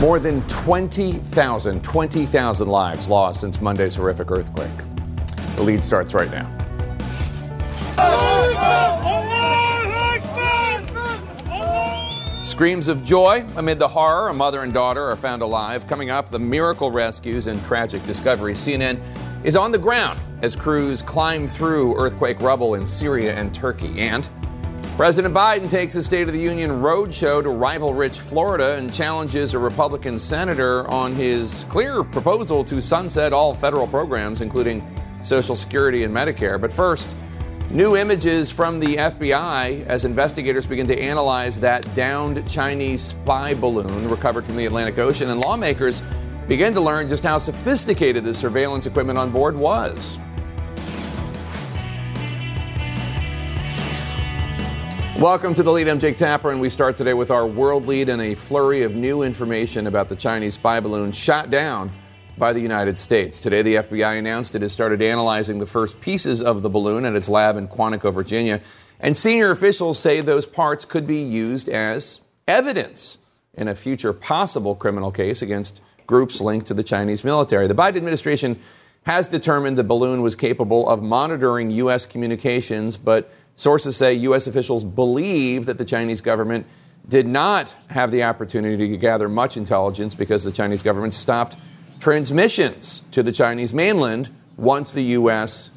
More than 20,000, 20,000 lives lost since Monday's horrific earthquake. The lead starts right now. Screams of joy amid the horror. A mother and daughter are found alive. Coming up, the miracle rescues and tragic discovery. CNN is on the ground as crews climb through earthquake rubble in Syria and Turkey. And President Biden takes a State of the Union roadshow to rival rich Florida and challenges a Republican senator on his clear proposal to sunset all federal programs, including Social Security and Medicare. But first, New images from the FBI as investigators begin to analyze that downed Chinese spy balloon recovered from the Atlantic Ocean, and lawmakers begin to learn just how sophisticated the surveillance equipment on board was. Welcome to the lead. I'm Jake Tapper, and we start today with our world lead and a flurry of new information about the Chinese spy balloon shot down by the United States. Today, the FBI announced it has started analyzing the first pieces of the balloon at its lab in Quantico, Virginia. And senior officials say those parts could be used as evidence in a future possible criminal case against groups linked to the Chinese military. The Biden administration has determined the balloon was capable of monitoring U.S. communications, but sources say U.S. officials believe that the Chinese government did not have the opportunity to gather much intelligence because the Chinese government stopped transmissions to the Chinese mainland once the U.S.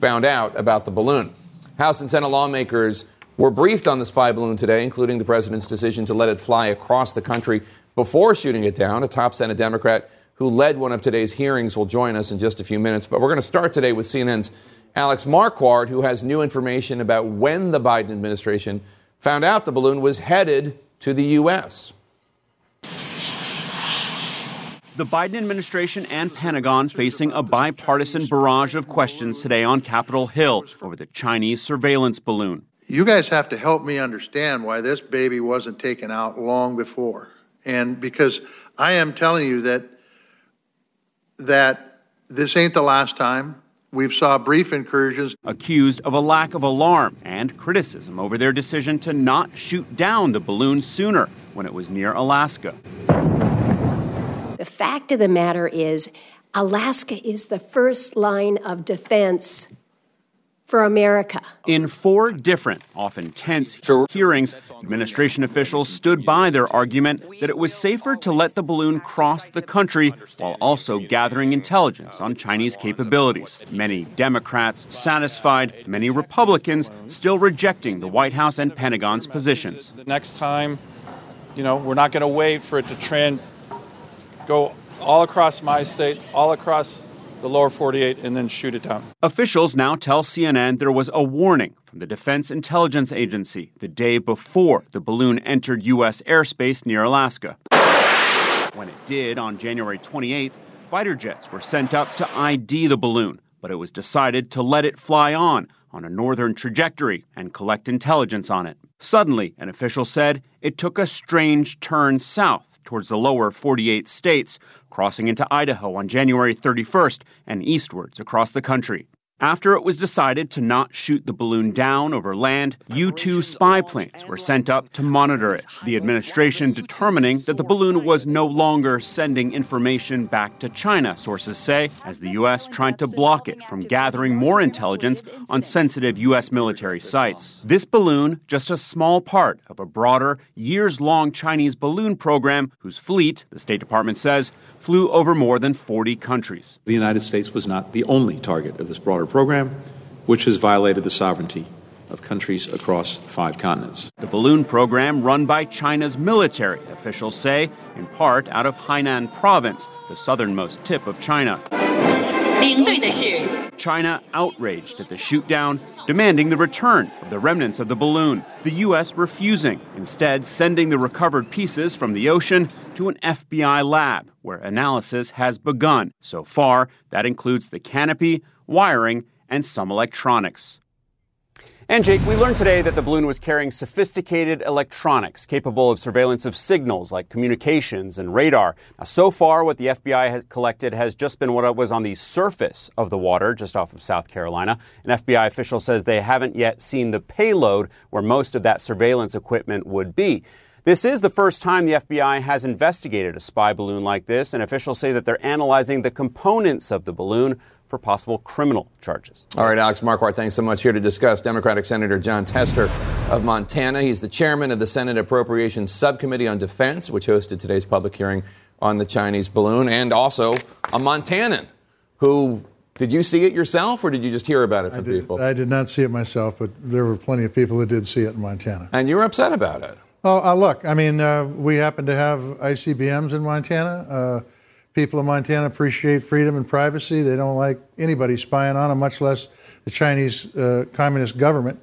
found out about the balloon. House and Senate lawmakers were briefed on the spy balloon today, including the president's decision to let it fly across the country before shooting it down. A top Senate Democrat who led one of today's hearings will join us in just a few minutes. But we're going to start today with CNN's Alex Marquardt, who has new information about when the Biden administration found out the balloon was headed to the U.S. The Biden administration and Pentagon facing a bipartisan barrage of questions today on Capitol Hill over the Chinese surveillance balloon. You guys have to help me understand why this baby wasn't taken out long before. And because I am telling you that that this ain't the last time. We've saw brief incursions accused of a lack of alarm and criticism over their decision to not shoot down the balloon sooner when it was near Alaska. The fact of the matter is, Alaska is the first line of defense for America. In four different, often tense hearings, administration officials stood by their argument that it was safer to let the balloon cross the country while also gathering intelligence on Chinese capabilities. Many Democrats satisfied, many Republicans still rejecting the White House and Pentagon's positions. The next time, you know, we're not going to wait for it to trend go all across my state, all across the lower 48, and then shoot it down. Officials now tell CNN there was a warning from the Defense Intelligence Agency the day before the balloon entered U.S. airspace near Alaska. When it did on January 28th, fighter jets were sent up to ID the balloon, but it was decided to let it fly on on a northern trajectory and collect intelligence on it. Suddenly, an official said it took a strange turn south towards the lower 48 states, crossing into Idaho on January 31st and eastwards across the country. After it was decided to not shoot the balloon down over land, U 2 spy planes were sent up to monitor it, the administration determining that the balloon was no longer sending information back to China, sources say, as the U.S. tried to block it from gathering more intelligence on sensitive U.S. military sites. This balloon, just a small part of a broader, years long Chinese balloon program whose fleet, the State Department says, flew over more than 40 countries. The United States was not the only target of this broader program, which has violated the sovereignty of countries across five continents. The balloon program run by China's military, officials say, in part out of Hainan province, the southernmost tip of China. China outraged at the shootdown, demanding the return of the remnants of the balloon. The U.S. refusing, instead, sending the recovered pieces from the ocean to an FBI lab where analysis has begun. So far, that includes the canopy, wiring, and some electronics. And Jake, we learned today that the balloon was carrying sophisticated electronics capable of surveillance of signals like communications and radar. Now, so far, what the FBI has collected has just been what was on the surface of the water just off of South Carolina. An FBI official says they haven't yet seen the payload where most of that surveillance equipment would be. This is the first time the FBI has investigated a spy balloon like this, and officials say that they're analyzing the components of the balloon for possible criminal charges. All right, Alex Marquardt, thanks so much here to discuss Democratic Senator Jon Tester of Montana. He's the chairman of the Senate Appropriations Subcommittee on Defense, which hosted today's public hearing on the Chinese balloon, and also a Montanan who did you see it yourself, or did you just hear about it from I did, people? I did not see it myself, but there were plenty of people that did see it in Montana. And you were upset about it. Oh, uh, look, I mean, uh, we happen to have ICBMs in Montana. Uh, people in Montana appreciate freedom and privacy. They don't like anybody spying on them, much less the Chinese uh, Communist government.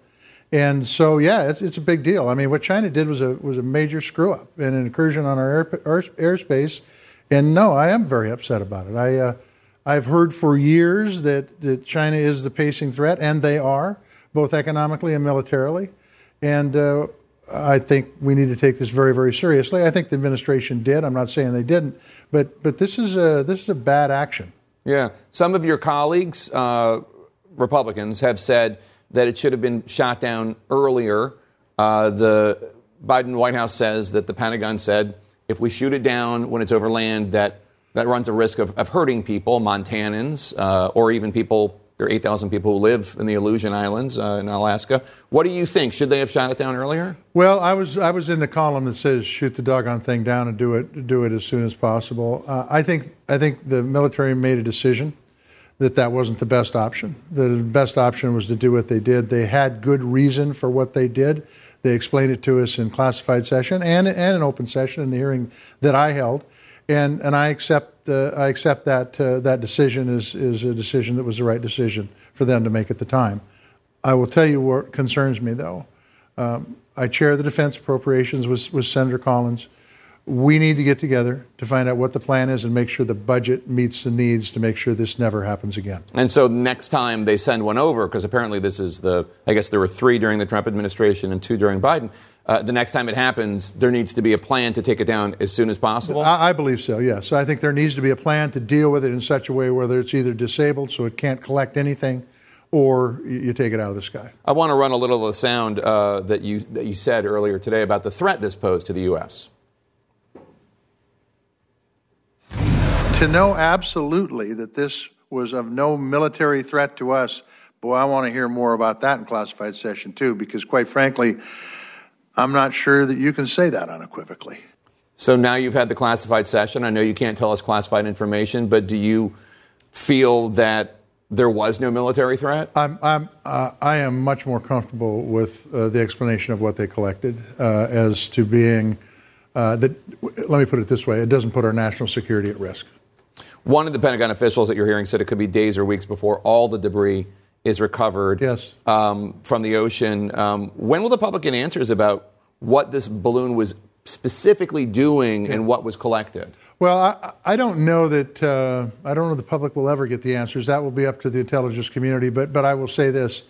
And so, yeah, it's, it's a big deal. I mean, what China did was a was a major screw up and an incursion on our air, air, airspace. And no, I am very upset about it. I uh, I've heard for years that, that China is the pacing threat, and they are, both economically and militarily. And uh, I think we need to take this very, very seriously. I think the administration did. I'm not saying they didn't, but but this is a this is a bad action. Yeah, some of your colleagues, uh, Republicans, have said that it should have been shot down earlier. Uh, the Biden White House says that the Pentagon said if we shoot it down when it's over land, that that runs a risk of, of hurting people, Montanans, uh, or even people. There are 8,000 people who live in the Aleutian Islands uh, in Alaska. What do you think? Should they have shot it down earlier? Well, I was I was in the column that says shoot the doggone thing down and do it do it as soon as possible. Uh, I think I think the military made a decision that that wasn't the best option. The best option was to do what they did. They had good reason for what they did. They explained it to us in classified session and and an open session in the hearing that I held and and I accept uh, I accept that uh, that decision is is a decision that was the right decision for them to make at the time. I will tell you what concerns me though. Um, I chair the Defense Appropriations with, with Senator Collins. We need to get together to find out what the plan is and make sure the budget meets the needs to make sure this never happens again. And so next time they send one over, because apparently this is the, I guess there were three during the Trump administration and two during Biden uh, the next time it happens, there needs to be a plan to take it down as soon as possible? I, I, believe so, yes. I think there needs to be a plan to deal with it in such a way whether it's either disabled so it can't collect anything or you take it out of the sky. I want to run a little of the sound uh, that, you, that you said earlier today about the threat this posed to the U.S. To know absolutely that this was of no military threat to us, boy, I want to hear more about that in classified session too, because quite frankly, I'm not sure that you can say that unequivocally. So now you've had the classified session. I know you can't tell us classified information, but do you feel that there was no military threat? I'm, I'm, uh, I am much more comfortable with uh, the explanation of what they collected uh, as to being uh, that. Let me put it this way: it doesn't put our national security at risk. One of the Pentagon officials that you're hearing said it could be days or weeks before all the debris is recovered yes. um, from the ocean. Um, when will the public get answers about what this balloon was specifically doing yeah. and what was collected? Well, I, I don't know that uh, I don't know the public will ever get the answers. That will be up to the intelligence community. But but I will say this: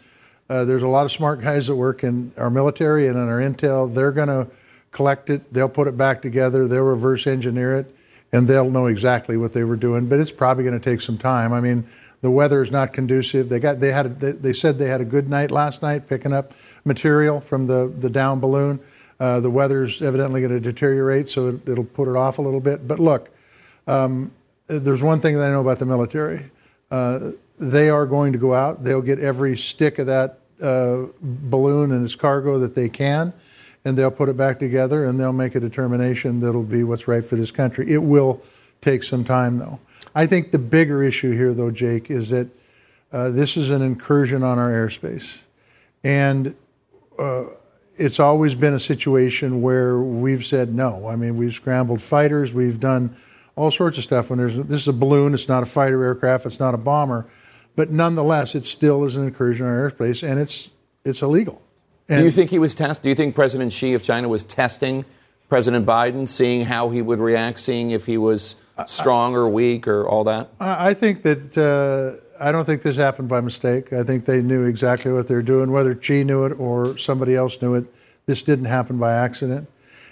uh, there's a lot of smart guys that work in our military and in our intel. They're going to collect it. They'll put it back together. They'll reverse engineer it, and they'll know exactly what they were doing. But it's probably going to take some time. I mean the weather is not conducive. They got they had a, they, they, said they had a good night last night picking up material from the the down balloon. Uh, the weather's evidently going to deteriorate, so it, will put it off a little bit. But look, um, there's one thing that I know about the military. Uh, they are going to go out. They'll get every stick of that uh, balloon and its cargo that they can, and they'll put it back together, and they'll make a determination that'll be what's right for this country. It will take some time, though. I think the bigger issue here, though, Jake, is that uh, this is an incursion on our airspace. And uh, it's always been a situation where we've said no. I mean, we've scrambled fighters, we've done all sorts of stuff. When there's this is a balloon, it's not a fighter aircraft, it's not a bomber, but nonetheless, it still is an incursion on our airspace, and it's it's illegal. And do you think he was test? Do you think President Xi of China was testing President Biden, seeing how he would react, seeing if he was strong or weak or all that? I think that uh, I don't think this happened by mistake. I think they knew exactly what they were doing, whether Xi knew it or somebody else knew it. This didn't happen by accident.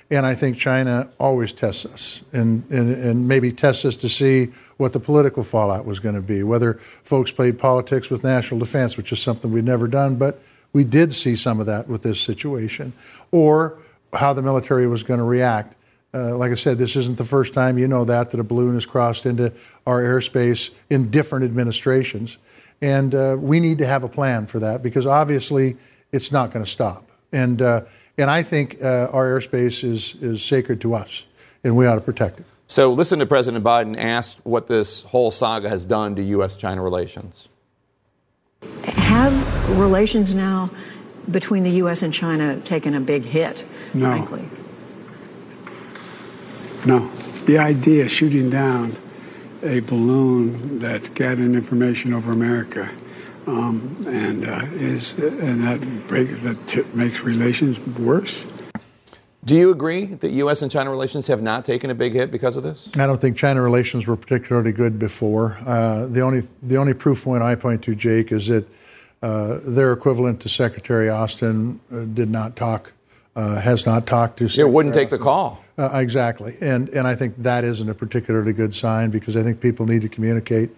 And I think China always tests us and, and, and maybe tests us to see what the political fallout was going to be, whether folks played politics with national defense, which is something we'd never done, but we did see some of that with this situation. Or how the military was going to react. Uh, like I said, this isn't the first time you know that that a balloon has crossed into our airspace in different administrations, and uh, we need to have a plan for that because obviously it's not going to stop. And uh, and I think uh, our airspace is is sacred to us, and we ought to protect it. So, listen to President Biden asked what this whole saga has done to U.S.-China relations. Have relations now between the U.S. and China taken a big hit? No. Frankly? No. The idea of shooting down a balloon that's gathering information over America um, and uh, is and that break that t- makes relations worse. Do you agree that U.S. and China relations have not taken a big hit because of this? I don't think China relations were particularly good before. Uh, the only the only proof point I point to, Jake, is that uh, their equivalent to Secretary Austin uh, did not talk, uh, has not talked to. Secretary It wouldn't take the call. Uh, exactly, and and I think that isn't a particularly good sign because I think people need to communicate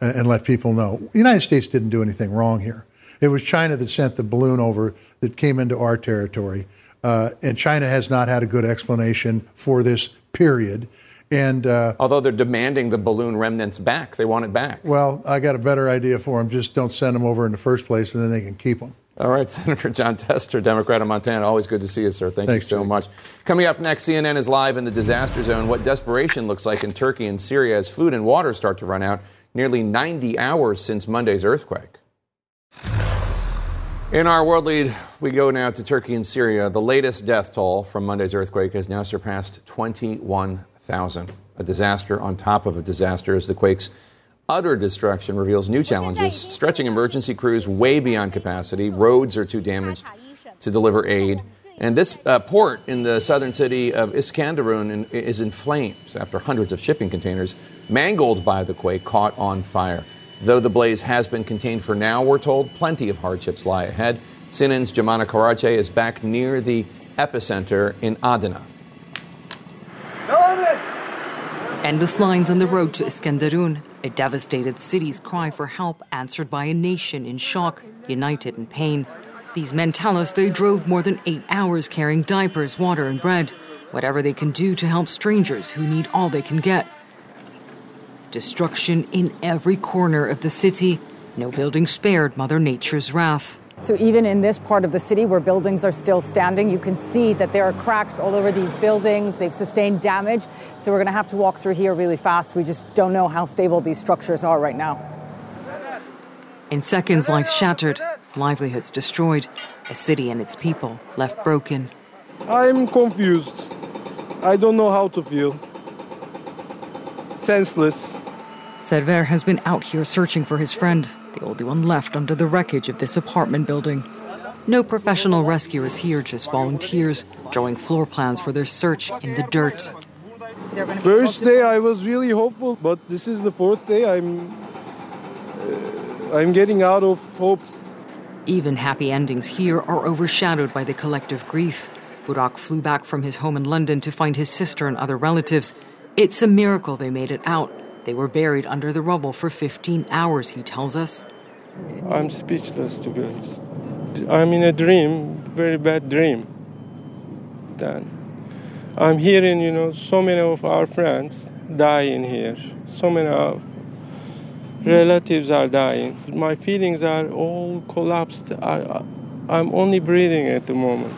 and, and let people know. The United States didn't do anything wrong here. It was China that sent the balloon over that came into our territory, uh, and China has not had a good explanation for this period. And uh, although they're demanding the balloon remnants back, they want it back. Well, I got a better idea for them. Just don't send them over in the first place, and then they can keep them. All right, Senator Jon Tester, Democrat of Montana. Always good to see you, sir. Thank Thanks, you so Jake. much. Coming up next, CNN is live in the disaster zone. What desperation looks like in Turkey and Syria as food and water start to run out nearly 90 hours since Monday's earthquake. In our world lead, we go now to Turkey and Syria. The latest death toll from Monday's earthquake has now surpassed 21,000. A disaster on top of a disaster as the quake's utter destruction reveals new challenges, stretching emergency crews way beyond capacity. Roads are too damaged to deliver aid. And this uh, port in the southern city of Iskenderun in, is in flames after hundreds of shipping containers, mangled by the quake, caught on fire. Though the blaze has been contained for now, we're told plenty of hardships lie ahead. CNN's Jomana Karadsheh is back near the epicenter in Adana. Endless lines on the road to Iskenderun, a devastated city's cry for help answered by a nation in shock, united in pain. These men tell us they drove more than eight hours carrying diapers, water, and bread, whatever they can do to help strangers who need all they can get. Destruction in every corner of the city, no building spared Mother Nature's wrath. So, even in this part of the city where buildings are still standing, you can see that there are cracks all over these buildings. They've sustained damage. So, we're going to have to walk through here really fast. We just don't know how stable these structures are right now. In seconds, lives shattered, livelihoods destroyed, a city and its people left broken. I'm confused. I don't know how to feel. Senseless. Server has been out here searching for his friend, the only one left under the wreckage of this apartment building. No professional rescuers here, just volunteers drawing floor plans for their search in the dirt. First day I was really hopeful, but this is the fourth day. I'm uh, I'm getting out of hope. Even happy endings here are overshadowed by the collective grief. Burak flew back from his home in London to find his sister and other relatives. It's a miracle they made it out. They were buried under the rubble for 15 hours, he tells us. I'm speechless to be honest. I'm in a dream, very bad dream. Then I'm hearing, you know, so many of our friends dying here. So many of relatives are dying. My feelings are all collapsed. I, I, I'm only breathing at the moment.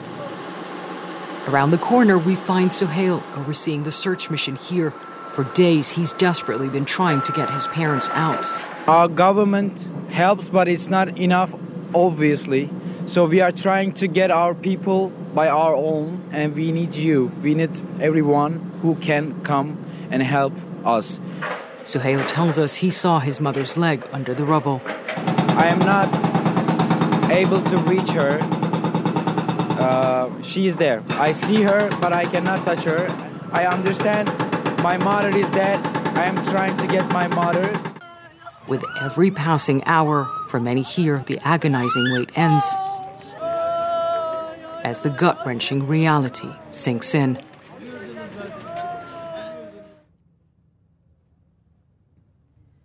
Around the corner, we find Sohail overseeing the search mission here. For days, he's desperately been trying to get his parents out. Our government helps, but it's not enough, obviously. So we are trying to get our people by our own, and we need you. We need everyone who can come and help us. Suhail tells us he saw his mother's leg under the rubble. I am not able to reach her. Uh, she is there. I see her, but I cannot touch her. I understand my mother is dead. I am trying to get my mother. With every passing hour, for many here, the agonizing wait ends as the gut wrenching reality sinks in.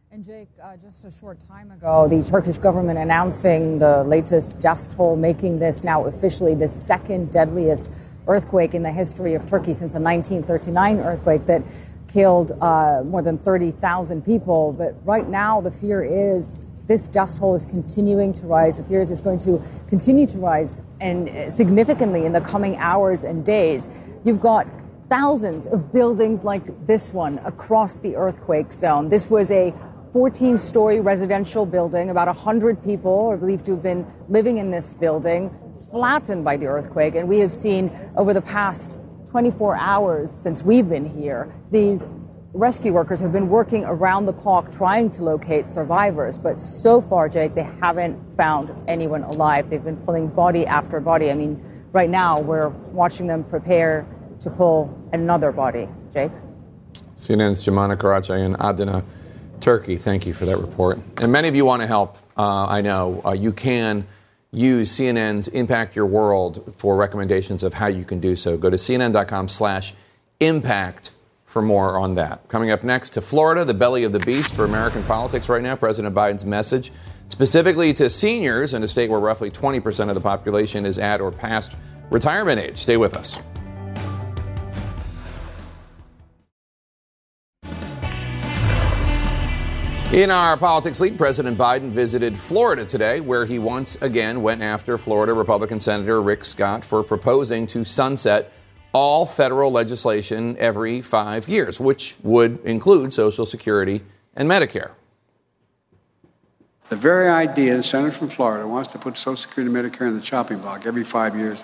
And Jake, uh, just a short time ago, the Turkish government announcing the latest death toll, making this now officially the second deadliest earthquake in the history of Turkey since the 1939 earthquake that killed uh, more than 30,000 people. But right now, the fear is this death toll is continuing to rise. The fear is it's going to continue to rise and significantly in the coming hours and days. You've got thousands of buildings like this one across the earthquake zone. This was a 14 story residential building. About 100 people are believed to have been living in this building, flattened by the earthquake. And we have seen over the past 24 hours since we've been here, these rescue workers have been working around the clock trying to locate survivors. But so far, Jake, they haven't found anyone alive. They've been pulling body after body. I mean, right now, we're watching them prepare to pull another body. Jake? CNN's Jomana Karadsheh in Adana, Turkey. Thank you for that report. And many of you want to help. Uh, I know uh, you can use CNN's Impact Your World for recommendations of how you can do so. Go to cnn.com slash impact for more on that. Coming up next to Florida, the belly of the beast for American politics right now. President Biden's message, specifically to seniors in a state where roughly 20% of the population is at or past retirement age. Stay with us. In our politics lead, President Biden visited Florida today, where he once again went after Florida Republican Senator Rick Scott for proposing to sunset all federal legislation every five years, which would include Social Security and Medicare. The very idea the senator from Florida wants to put Social Security and Medicare in the chopping block every five years,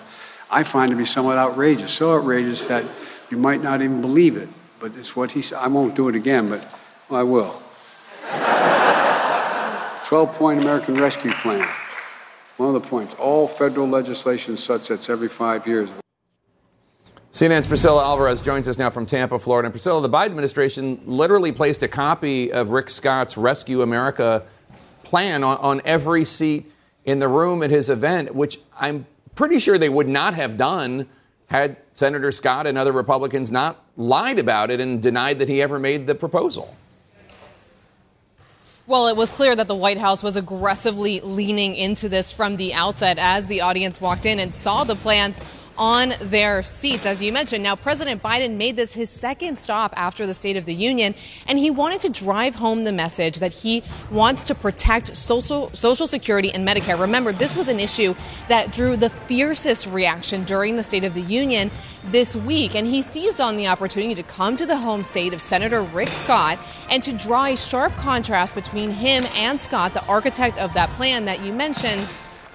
I find to be somewhat outrageous. So outrageous that you might not even believe it. But it's what he said. I won't do it again, but I will. 12 point American Rescue Plan. One of the points all federal legislation sunsets every five years. CNN's Priscilla Alvarez joins us now from Tampa, Florida. And Priscilla, the Biden administration literally placed a copy of Rick Scott's Rescue America plan on, on every seat in the room at his event, which I'm pretty sure they would not have done had Senator Scott and other Republicans not lied about it and denied that he ever made the proposal. Well, it was clear that the White House was aggressively leaning into this from the outset as the audience walked in and saw the plans on their seats, as you mentioned. Now, President Biden made this his second stop after the State of the Union, and he wanted to drive home the message that he wants to protect social, social Security and Medicare. Remember, this was an issue that drew the fiercest reaction during the State of the Union this week, and he seized on the opportunity to come to the home state of Senator Rick Scott and to draw a sharp contrast between him and Scott, the architect of that plan that you mentioned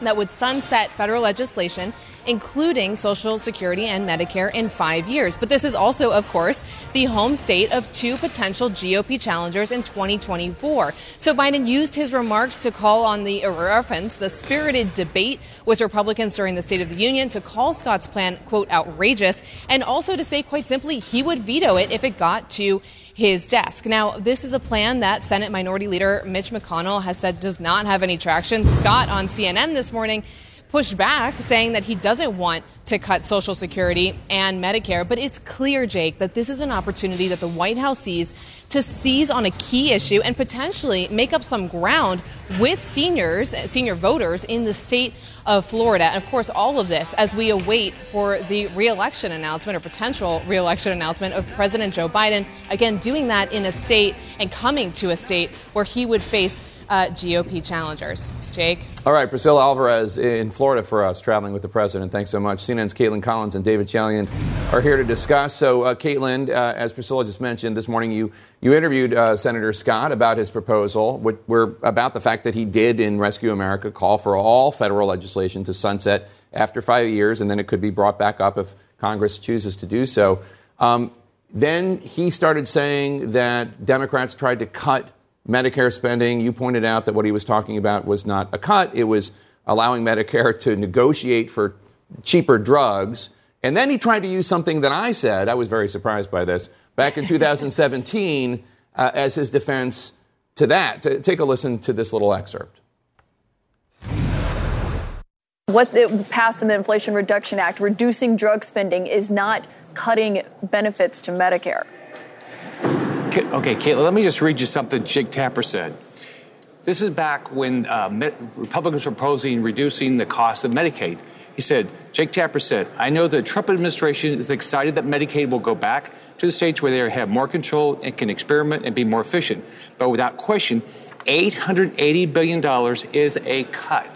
that would sunset federal legislation including Social Security and Medicare in five years. But this is also, of course, the home state of two potential GOP challengers in 2024. So Biden used his remarks to call on the reference the spirited debate with Republicans during the State of the Union to call Scott's plan, quote, outrageous, and also to say, quite simply, he would veto it if it got to his desk. Now, this is a plan that Senate Minority Leader Mitch McConnell has said does not have any traction. Scott on CNN this morning pushed back, saying that he doesn't want to cut Social Security and Medicare. But it's clear, Jake, that this is an opportunity that the White House sees to seize on a key issue and potentially make up some ground with seniors, senior voters in the state of Florida. And of course, all of this as we await for the reelection announcement or potential reelection announcement of President Joe Biden. Again, doing that in a state and coming to a state where he would face uh, GOP challengers. Jake? All right, Priscilla Alvarez in Florida for us, traveling with the president. Thanks so much. CNN's Kaitlan Collins and David Chalian are here to discuss. So, uh, Kaitlan, uh, as Priscilla just mentioned, this morning you, you interviewed uh, Senator Scott about his proposal. We're about the fact that he did in Rescue America call for all federal legislation to sunset after five years, and then it could be brought back up if Congress chooses to do so. Um, then he started saying that Democrats tried to cut Medicare spending. You pointed out that what he was talking about was not a cut, it was allowing Medicare to negotiate for cheaper drugs. And then he tried to use something that I said, I was very surprised by this, back in 2017 uh, as his defense to that. To take a listen to this little excerpt. What it passed in the Inflation Reduction Act, reducing drug spending, is not cutting benefits to Medicare. Okay, Kaitlan, let me just read you something Jake Tapper said. This is back when uh, Republicans were proposing reducing the cost of Medicaid. He said, Jake Tapper said, I know the Trump administration is excited that Medicaid will go back to the states where they have more control and can experiment and be more efficient. But without question, $880 billion is a cut.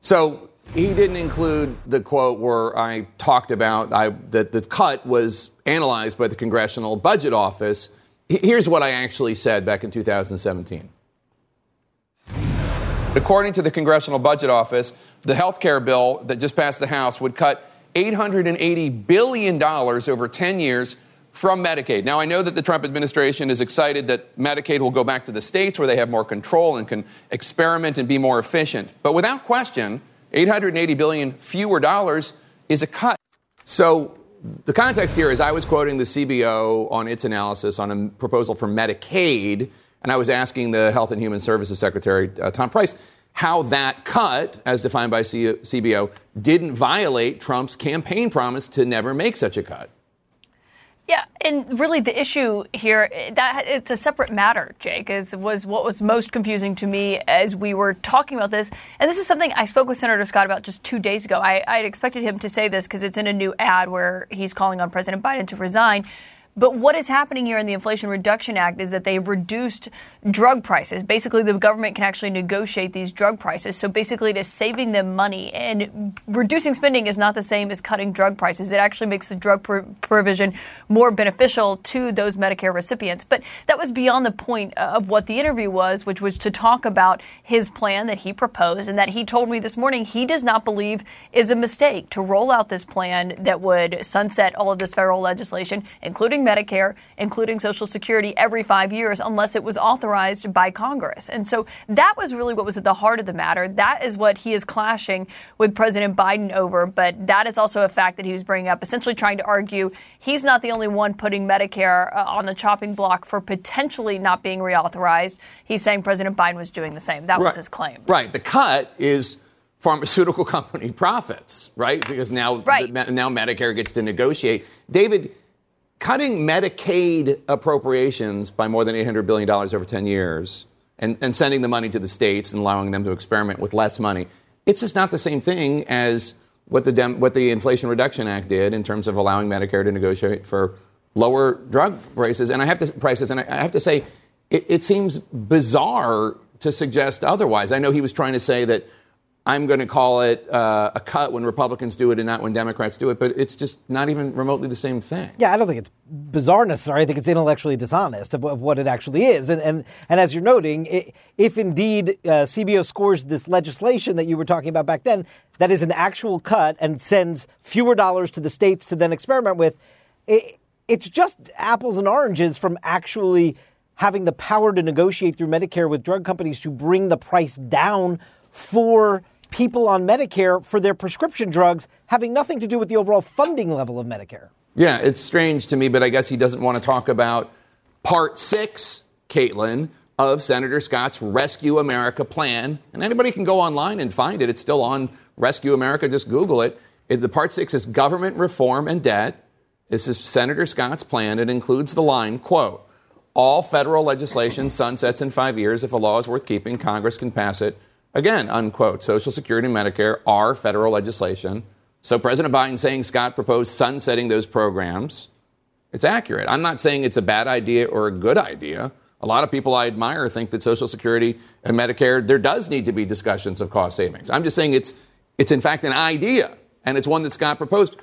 So he didn't include the quote where I talked about I, that the cut was analyzed by the Congressional Budget Office. Here's what I actually said back in 2017. According to the Congressional Budget Office, the health care bill that just passed the House would cut $880 billion over 10 years from Medicaid. Now, I know that the Trump administration is excited that Medicaid will go back to the states where they have more control and can experiment and be more efficient. But without question, 880 billion fewer dollars is a cut. So the context here is I was quoting the CBO on its analysis on a proposal for Medicaid, and I was asking the Health and Human Services Secretary, uh, Tom Price, how that cut, as defined by C- CBO, didn't violate Trump's campaign promise to never make such a cut. Yeah, and really the issue here eh, that it's a separate matter, Jake, is was what was most confusing to me as we were talking about this. And this is something I spoke with Senator Scott about just two days ago. I, I had expected him to say this because it's in a new ad where he's calling on President Biden to resign. But what is happening here in the Inflation Reduction Act is that they've reduced drug prices. Basically, the government can actually negotiate these drug prices. So basically, it is saving them money. And reducing spending is not the same as cutting drug prices. It actually makes the drug pr- provision more beneficial to those Medicare recipients. But that was beyond the point uh, of what the interview was, which was to talk about his plan that he proposed and that he told me this morning he does not believe is a mistake to roll out this plan that would sunset all of this federal legislation, including including Medicare, including Social Security, every five years unless it was authorized by Congress. And so that was really what was at the heart of the matter. That is what he is clashing with President Biden over. But that is also a fact that he was bringing up, essentially trying to argue he's not the only one putting Medicare uh, on the chopping block for potentially not being reauthorized. He's saying President Biden was doing the same. That was his claim. Right. The cut is pharmaceutical company profits, right? Because now, right. now Medicare gets to negotiate. David, cutting Medicaid appropriations by more than $800 billion over 10 years and, and sending the money to the states and allowing them to experiment with less money, it's just not the same thing as what the, Dem- what the Inflation Reduction Act did in terms of allowing Medicare to negotiate for lower drug prices. And I have to prices, and I, have to say, it, it seems bizarre to suggest otherwise. I know he was trying to say that I'm going to call it uh, a cut when Republicans do it and not when Democrats do it, but it's just not even remotely the same thing. Yeah, I don't think it's bizarre necessarily. I think it's intellectually dishonest of, of what it actually is. And, and, and as you're noting, it, if indeed uh, CBO scores this legislation that you were talking about back then, that is an actual cut and sends fewer dollars to the states to then experiment with, it, it's just apples and oranges from actually having the power to negotiate through Medicare with drug companies to bring the price down for people on Medicare for their prescription drugs having nothing to do with the overall funding level of Medicare. Yeah, it's strange to me, but I guess he doesn't want to talk about part six, Kaitlan, of Senator Scott's Rescue America plan. And anybody can go online and find it. It's still on Rescue America. Just Google it. The part six is government reform and debt. This is Senator Scott's plan. It includes the line, quote, all federal legislation sunsets in five years. If a law is worth keeping, Congress can pass it Again, unquote, Social Security and Medicare are federal legislation. So President Biden saying Scott proposed sunsetting those programs, it's accurate. I'm not saying it's a bad idea or a good idea. A lot of people I admire think that Social Security and Medicare, there does need to be discussions of cost savings. I'm just saying it's, it's in fact an idea, and it's one that Scott proposed.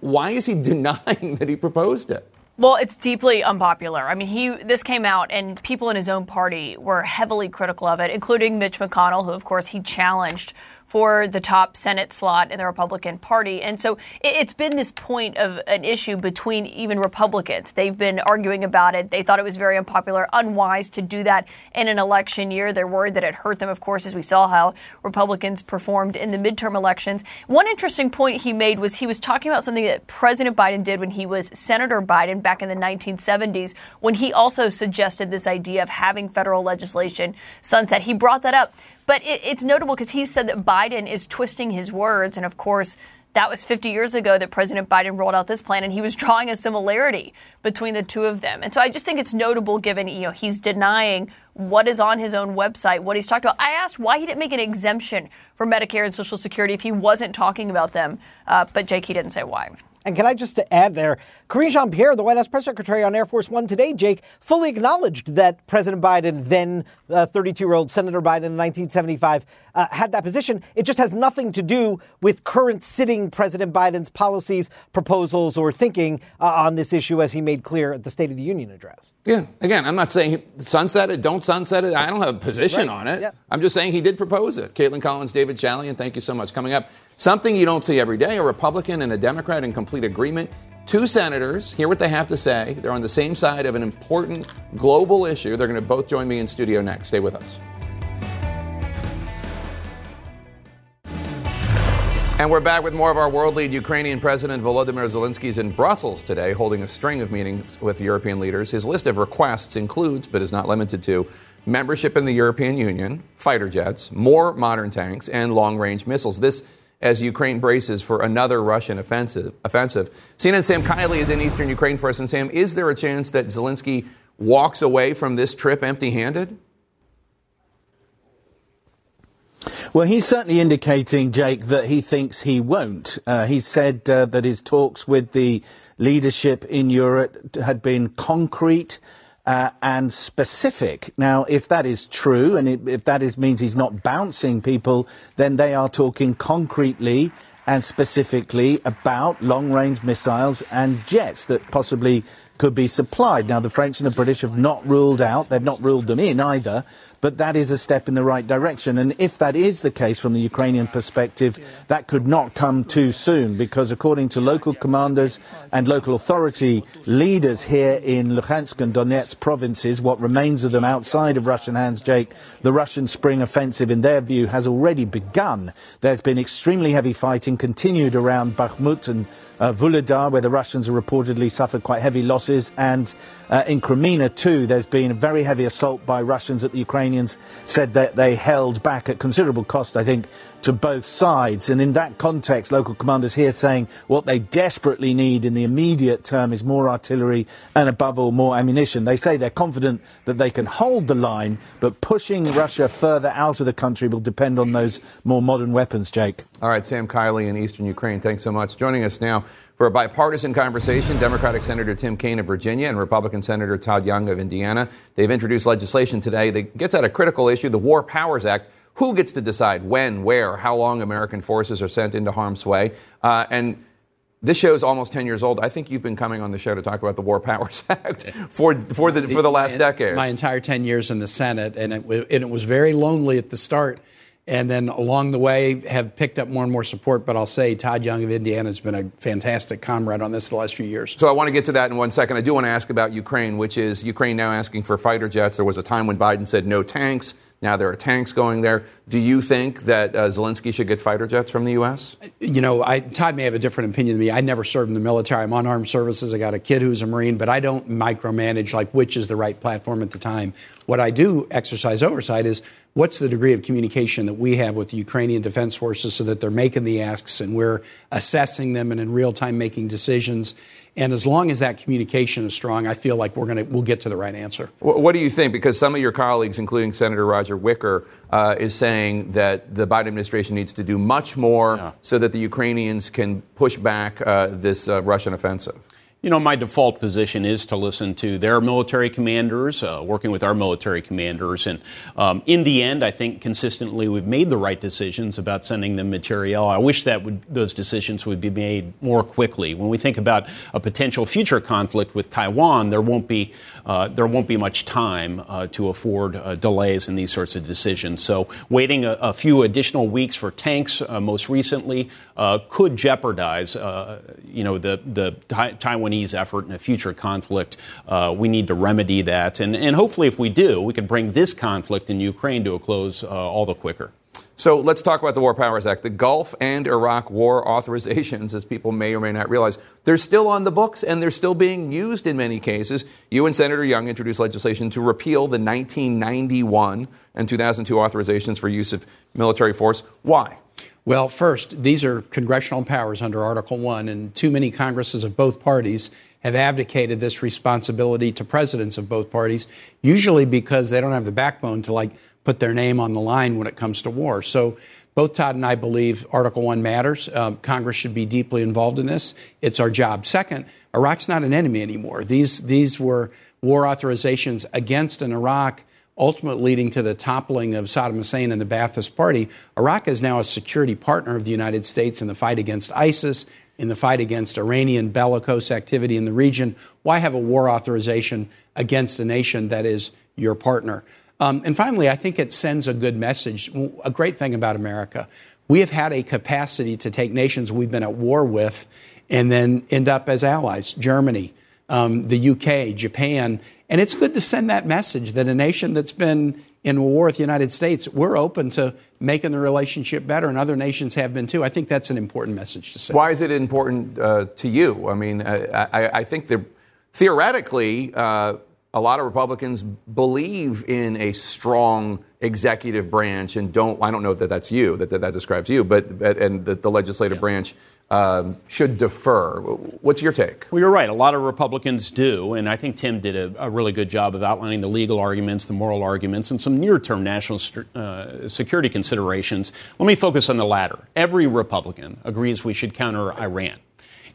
Why is he denying that he proposed it? Well, it's deeply unpopular. I mean, he this came out, and people in his own party were heavily critical of it, including Mitch McConnell, who, of course, he challenged for the top Senate slot in the Republican Party. And so it's been this point of an issue between even Republicans. They've been arguing about it. They thought it was very unpopular, unwise to do that in an election year. They're worried that it hurt them, of course, as we saw how Republicans performed in the midterm elections. One interesting point he made was he was talking about something that President Biden did when he was Senator Biden back in the 1970s, when he also suggested this idea of having federal legislation sunset. He brought that up. But it, it's notable because he said that Biden is twisting his words. And of course, That was 50 years ago that President Biden rolled out this plan, and he was drawing a similarity between the two of them. And so I just think it's notable given, you know, he's denying what is on his own website, what he's talked about. I asked why he didn't make an exemption for Medicare and Social Security if he wasn't talking about them, uh, but Jake, he didn't say why. And can I just add there, Karine Jean Pierre, the White House press secretary on Air Force One today, Jake, fully acknowledged that President Biden, then 32 uh, year old Senator Biden in 1975, uh, had that position. It just has nothing to do with current sitting President Biden's policies, proposals, or thinking uh, on this issue, as he made clear at the State of the Union address. Yeah. Again, I'm not saying sunset it, don't sunset it. I don't have a position right. on it. Yeah. I'm just saying he did propose it. Kaitlan Collins, David Chalian, thank you so much. Coming up, Something you don't see every day a Republican and a Democrat in complete agreement. Two senators, hear what they have to say. They're on the same side of an important global issue. They're going to both join me in studio next. Stay with us. And we're back with more of our world lead. Ukrainian President Volodymyr Zelensky is in Brussels today, holding a string of meetings with European leaders. His list of requests includes, but is not limited to, membership in the European Union, fighter jets, more modern tanks, and long range missiles. This as Ukraine braces for another Russian offensive. offensive. CNN Sam Kiley is in eastern Ukraine for us. And Sam, is there a chance that Zelensky walks away from this trip empty handed? Well, he's certainly indicating, Jake, that he thinks he won't. Uh, he said uh, that his talks with the leadership in Europe had been concrete uh, and specific. Now, if that is true, and it, if that is, means he's not bouncing people, then they are talking concretely and specifically about long range missiles and jets that possibly could be supplied. Now, the French and the British have not ruled out, they've not ruled them in either, but that is a step in the right direction. And if that is the case from the Ukrainian perspective, that could not come too soon because according to local commanders and local authority leaders here in Luhansk and Donetsk provinces, what remains of them outside of Russian hands, Jake, the Russian spring offensive in their view has already begun. There's been extremely heavy fighting continued around Bakhmut and uh, where the Russians have reportedly suffered quite heavy losses, and uh, in Kreminna too, there's been a very heavy assault by Russians that the Ukrainians said that they held back at considerable cost, I think, to both sides. And in that context, local commanders here saying what they desperately need in the immediate term is more artillery and, above all, more ammunition. They say they're confident that they can hold the line, but pushing Russia further out of the country will depend on those more modern weapons, Jake. All right, Sam Kiley in Eastern Ukraine, thanks so much. Joining us now for a bipartisan conversation, Democratic Senator Tim Kaine of Virginia and Republican Senator Todd Young of Indiana. They've introduced legislation today that gets at a critical issue, the War Powers Act who gets to decide when, where, how long American forces are sent into harm's way? Uh, and this show is almost 10 years old. I think you've been coming on the show to talk about the War Powers Act for, for, the, for the last decade. My entire 10 years in the Senate, and it, and it was very lonely at the start. And then along the way, have picked up more and more support. But I'll say Todd Young of Indiana has been a fantastic comrade on this the last few years. So I want to get to that in one second. I do want to ask about Ukraine, which is Ukraine now asking for fighter jets. There was a time when Biden said no tanks. Now there are tanks going there. Do you think that uh, Zelensky should get fighter jets from the U.S.? You know, I, Todd may have a different opinion than me. I never served in the military. I'm on armed services. I got a kid who's a Marine, but I don't micromanage like which is the right platform at the time. What I do exercise oversight is what's the degree of communication that we have with the Ukrainian Defense Forces so that they're making the asks and we're assessing them and in real time making decisions. And as long as that communication is strong, I feel like we're going to we'll get to the right answer. What do you think? Because some of your colleagues, including Senator Roger Wicker, uh, is saying that the Biden administration needs to do much more yeah. so that the Ukrainians can push back uh, this uh, Russian offensive. You know, my default position is to listen to their military commanders, uh, working with our military commanders. And um, in the end, I think consistently we've made the right decisions about sending them material. I wish that would, those decisions would be made more quickly. When we think about a potential future conflict with Taiwan, there won't be, uh, there won't be much time uh, to afford uh, delays in these sorts of decisions. So waiting a, a few additional weeks for tanks, uh, most recently, uh, could jeopardize, you know, the, the Taiwan Effort in a future conflict. Uh, we need to remedy that. And, and hopefully, if we do, we can bring this conflict in Ukraine to a close uh, all the quicker. So let's talk about the War Powers Act. The Gulf and Iraq war authorizations, as people may or may not realize, they're still on the books and they're still being used in many cases. You and Senator Young introduced legislation to repeal the 1991 and 2002 authorizations for use of military force. Why? Well, first, these are congressional powers under Article 1, and too many Congresses of both parties have abdicated this responsibility to presidents of both parties, usually because they don't have the backbone to like put their name on the line when it comes to war. So both Todd and I believe Article 1 matters. Um, Congress should be deeply involved in this. It's our job. Second, Iraq's not an enemy anymore. These, these were war authorizations against an Iraq ultimately leading to the toppling of Saddam Hussein and the Ba'athist Party. Iraq is now a security partner of the United States in the fight against ISIS, in the fight against Iranian bellicose activity in the region. Why have a war authorization against a nation that is your partner? Um, and finally, I think it sends a good message. A great thing about America, we have had a capacity to take nations we've been at war with and then end up as allies. Germany, um, the UK, Japan. And it's good to send that message that a nation that's been in war with the United States, we're open to making the relationship better, and other nations have been too. I think that's an important message to say. Why is it important uh, to you? I mean, I, I, I think that theoretically, uh, a lot of Republicans believe in a strong executive branch and don't. I don't know that that's you that that, that describes you, but and that the legislative yeah. branch um, should defer. What's your take? Well, you're right. A lot of Republicans do, and I think Tim did a, a really good job of outlining the legal arguments, the moral arguments, and some near-term national st- uh, security considerations. Let me focus on the latter. Every Republican agrees we should counter Iran.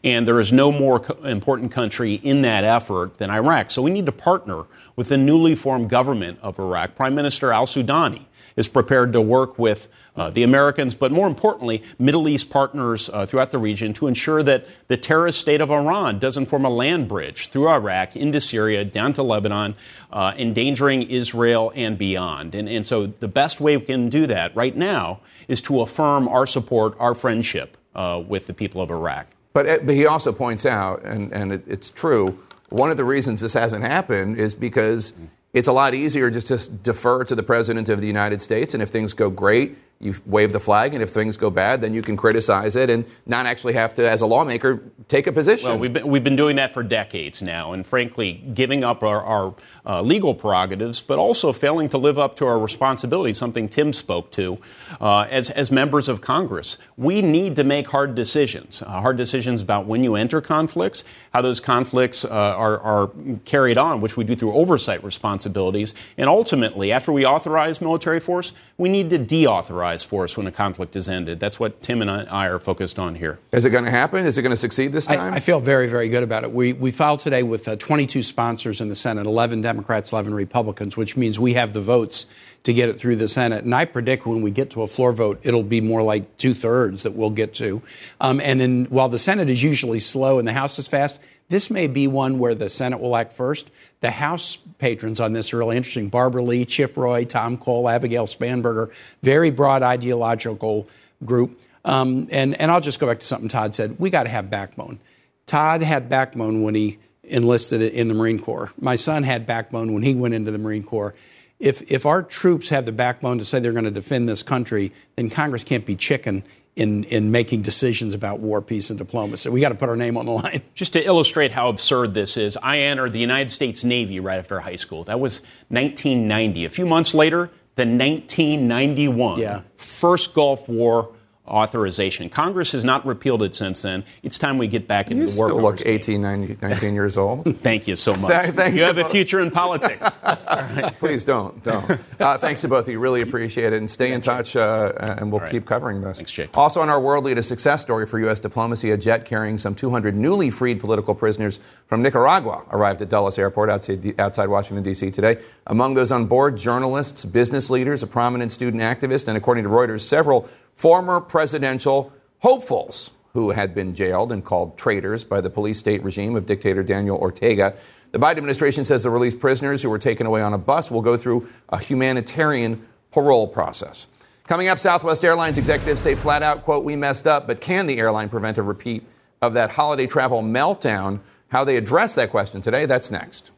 And there is no more co- important country in that effort than Iraq. So we need to partner with the newly formed government of Iraq. Prime Minister al Sudani is prepared to work with uh, the Americans, but more importantly, Middle East partners uh, throughout the region to ensure that the terrorist state of Iran doesn't form a land bridge through Iraq into Syria, down to Lebanon, uh, endangering Israel and beyond. And, and so the best way we can do that right now is to affirm our support, our friendship uh, with the people of Iraq. But, uh, but he also points out, and, and it, it's true, one of the reasons this hasn't happened is because it's a lot easier just to defer to the President of the United States, and if things go great, you wave the flag, and if things go bad, then you can criticize it and not actually have to, as a lawmaker, take a position. Well, we've been, we've been doing that for decades now, and frankly, giving up our, our uh, legal prerogatives, but also failing to live up to our responsibility, something Tim spoke to, uh, as, as members of Congress. We need to make hard decisions, uh, hard decisions about when you enter conflicts, how those conflicts uh, are, are carried on, which we do through oversight responsibilities, and ultimately, after we authorize military force, we need to deauthorize force when a conflict is ended. That's what Tim and I are focused on here. Is it going to happen? Is it going to succeed this time? I, I feel very, very good about it. We, we filed today with uh, 22 sponsors in the Senate, 11 Democrats, 11 Republicans, which means we have the votes to get it through the Senate. And I predict when we get to a floor vote, it'll be more like two thirds that we'll get to. Um, and in, while the Senate is usually slow and the House is fast, this may be one where the Senate will act first. The House patrons on this are really interesting. Barbara Lee, Chip Roy, Tom Cole, Abigail Spanberger, very broad ideological group. Um, and, and I'll just go back to something Todd said. We got to have backbone. Todd had backbone when he enlisted in the Marine Corps. My son had backbone when he went into the Marine Corps. If, if our troops have the backbone to say they're going to defend this country, then Congress can't be chicken in, in making decisions about war, peace, and diplomacy. We got to put our name on the line. Just to illustrate how absurd this is, I entered the United States Navy right after high school. That was 1990. A few months later, the 1991 yeah. first Gulf War authorization. Congress has not repealed it since then. It's time we get back into you the war. You look 18, 19, 19 years old. Thank you so much. Th- you have a future in politics. Please don't, don't. Uh, thanks to both of you. Really appreciate it. And stay in touch, uh, and we'll right. keep covering this. Thanks, Jake. Also on our World Lead, a success story for U.S. diplomacy. A jet carrying some 200 newly freed political prisoners from Nicaragua arrived at Dulles Airport outside, outside Washington, D.C. today. Among those on board, journalists, business leaders, a prominent student activist, and according to Reuters, several former presidential hopefuls who had been jailed and called traitors by the police state regime of dictator Daniel Ortega. The Biden administration says the released prisoners who were taken away on a bus will go through a humanitarian parole process. Coming up, Southwest Airlines executives say flat out, quote, we messed up, but can the airline prevent a repeat of that holiday travel meltdown? How they address that question today, that's next.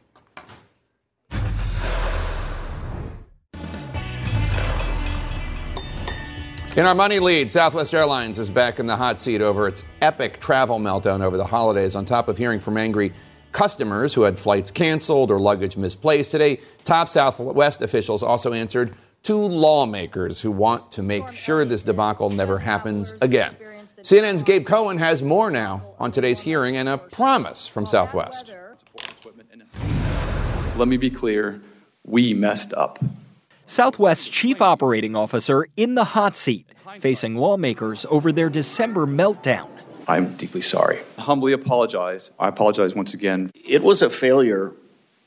In our money lead, Southwest Airlines is back in the hot seat over its epic travel meltdown over the holidays. On top of hearing from angry customers who had flights canceled or luggage misplaced today, top Southwest officials also answered two lawmakers who want to make sure this debacle never happens again. CNN's Gabe Cohen has more now on today's hearing and a promise from Southwest. Let me be clear we messed up. Southwest's chief operating officer in the hot seat, facing lawmakers over their December meltdown. I'm deeply sorry. Humbly apologize. I apologize once again. It was a failure,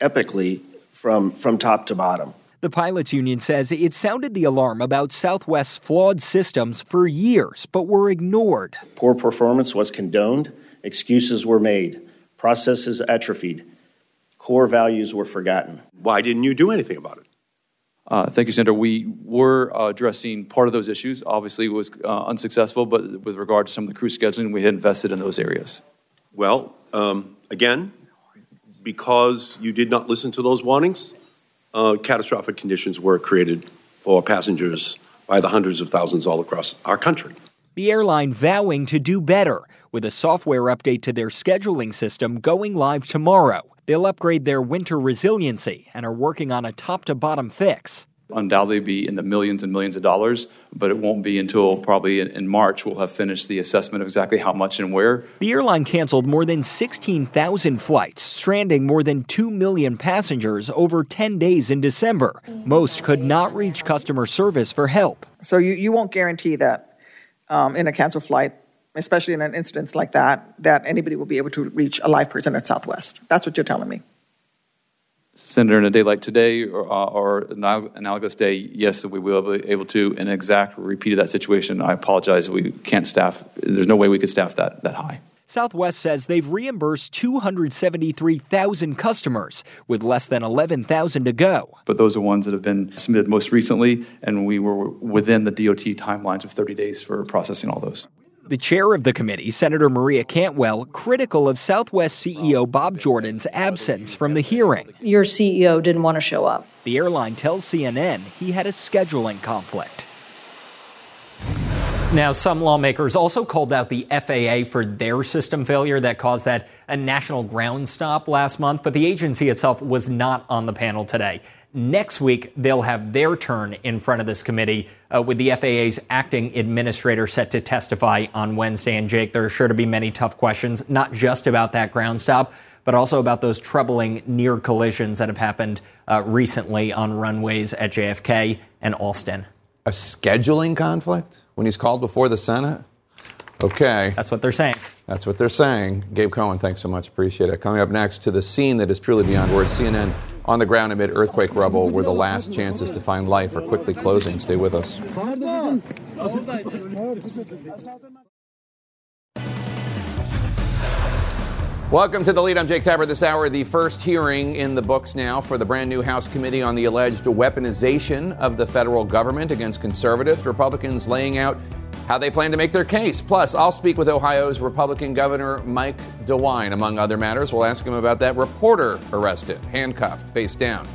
epically, from, from top to bottom. The pilots union says it sounded the alarm about Southwest's flawed systems for years, but were ignored. Poor performance was condoned, excuses were made, processes atrophied, core values were forgotten. Why didn't you do anything about it? Uh, thank you, Senator. We were uh, addressing part of those issues. Obviously, it was uh, unsuccessful, but with regard to some of the crew scheduling, we had invested in those areas. Well, um, again, because you did not listen to those warnings, uh, catastrophic conditions were created for passengers by the hundreds of thousands all across our country. The airline vowing to do better with a software update to their scheduling system going live tomorrow. They'll upgrade their winter resiliency and are working on a top to bottom fix. Undoubtedly be in the millions and millions of dollars, but it won't be until probably in March we'll have finished the assessment of exactly how much and where. The airline canceled more than 16,000 flights, stranding more than 2 million passengers over 10 days in December. Most could not reach customer service for help. So you, you won't guarantee that um, in a canceled flight especially in an instance like that, that anybody will be able to reach a live person at Southwest. That's what you're telling me. Senator, in a day like today or, uh, or an analogous day, yes, we will be able to. An exact repeat of that situation, I apologize. We can't staff. There's no way we could staff that that high. Southwest says they've reimbursed 273,000 customers, with less than 11,000 to go. But those are ones that have been submitted most recently, and we were within the DOT timelines of 30 days for processing all those. The chair of the committee, Senator Maria Cantwell, critical of Southwest CEO Bob Jordan's absence from the hearing. Your CEO didn't want to show up. The airline tells CNN he had a scheduling conflict. Now, some lawmakers also called out the FAA for their system failure that caused that a national ground stop last month, but the agency itself was not on the panel today. Next week, they'll have their turn in front of this committee uh, with the FAA's acting administrator set to testify on Wednesday. And Jake, there are sure to be many tough questions, not just about that ground stop, but also about those troubling near collisions that have happened uh, recently on runways at JFK and Austin. A scheduling conflict when he's called before the Senate? Okay. That's what they're saying. That's what they're saying. Gabe Cohen, thanks so much. Appreciate it. Coming up next to the scene that is truly beyond words, CNN on the ground amid earthquake rubble where the last chances to find life are quickly closing. Stay with us. Welcome to the lead. I'm Jake Tapper. This hour, the first hearing in the books now for the brand new House committee on the alleged weaponization of the federal government against conservatives. Republicans laying out how they plan to make their case. Plus, I'll speak with Ohio's Republican Governor Mike DeWine, among other matters. We'll ask him about that reporter arrested, handcuffed, face down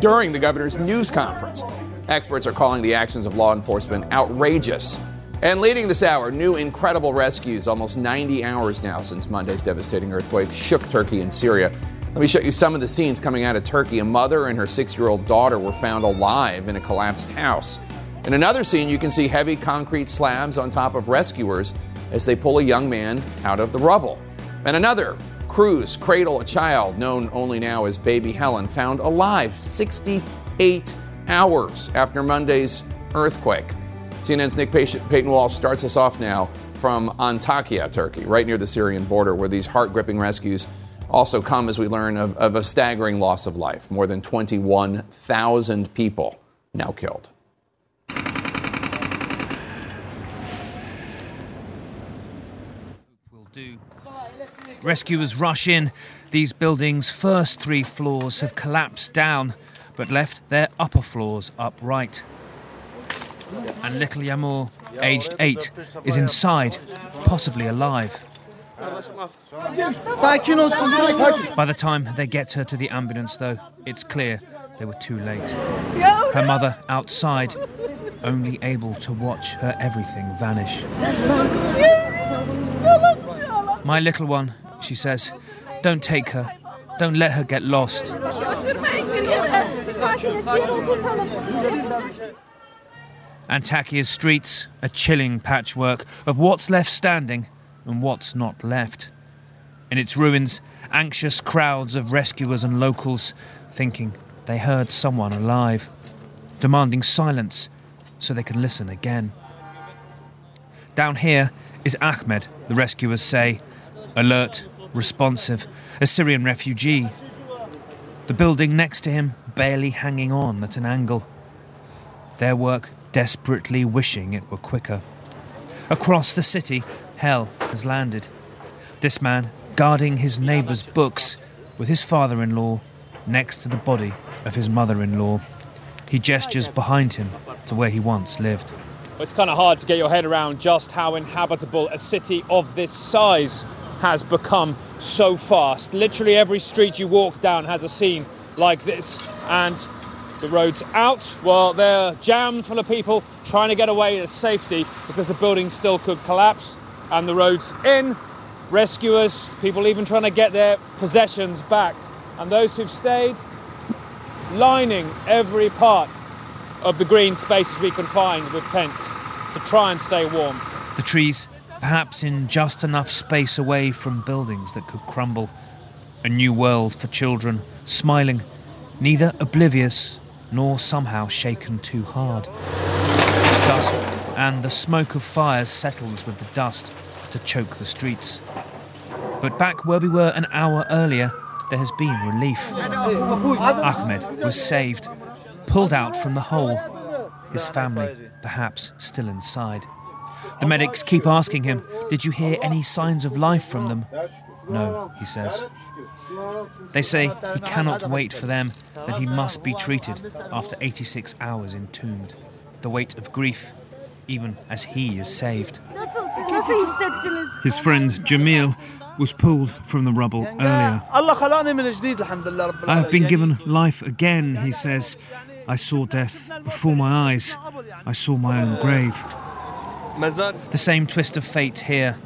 during the governor's news conference. Experts are calling the actions of law enforcement outrageous. And leading this hour, new incredible rescues, almost 90 hours now since Monday's devastating earthquake shook Turkey and Syria. Let me show you some of the scenes coming out of Turkey. A mother and her six year old daughter were found alive in a collapsed house. In another scene, you can see heavy concrete slabs on top of rescuers as they pull a young man out of the rubble. And another, crews cradle a child known only now as Baby Helen, found alive 68 hours after Monday's earthquake. CNN's Nick Paton Walsh starts us off now from Antakya, Turkey, right near the Syrian border, where these heart gripping rescues also come as we learn of, of a staggering loss of life. More than 21,000 people now killed. Rescuers rush in. These buildings' first three floors have collapsed down, but left their upper floors upright. And little Yamur, aged eight, is inside, possibly alive. By the time they get her to the ambulance, though, it's clear they were too late. Her mother outside, only able to watch her everything vanish. My little one, she says, don't take her. Don't let her get lost. Antakya's streets, a chilling patchwork of what's left standing and what's not left. In its ruins, anxious crowds of rescuers and locals thinking they heard someone alive, demanding silence so they can listen again. Down here is Ahmed, the rescuers say, alert, responsive, a Syrian refugee. The building next to him barely hanging on at an angle. Their work desperately wishing it were quicker. Across the city, hell has landed. This man guarding his neighbour's books with his father in law next to the body of his mother in law. He gestures behind him to where he once lived. It's kind of hard to get your head around just how inhabitable a city of this size has become so fast. Literally every street you walk down has a scene like this, and the roads out, well, they're jammed full of people trying to get away to safety because the building still could collapse, and the roads in, rescuers, people even trying to get their possessions back, and those who've stayed lining every part of the green spaces we can find with tents to try and stay warm. The trees, perhaps in just enough space away from buildings that could crumble. A new world for children, smiling, neither oblivious nor somehow shaken too hard. Dusk, and the smoke of fires settles with the dust to choke the streets. But back where we were an hour earlier, there has been relief. Ahmed was saved, pulled out from the hole, his family perhaps still inside. The medics keep asking him, Did you hear any signs of life from them? No, he says. They say he cannot wait for them, that he must be treated after 86 hours entombed. The weight of grief, even as he is saved. His friend Jamil was pulled from the rubble earlier. I have been given life again, he says. I saw death before my eyes. I saw my own grave. The same twist of fate here.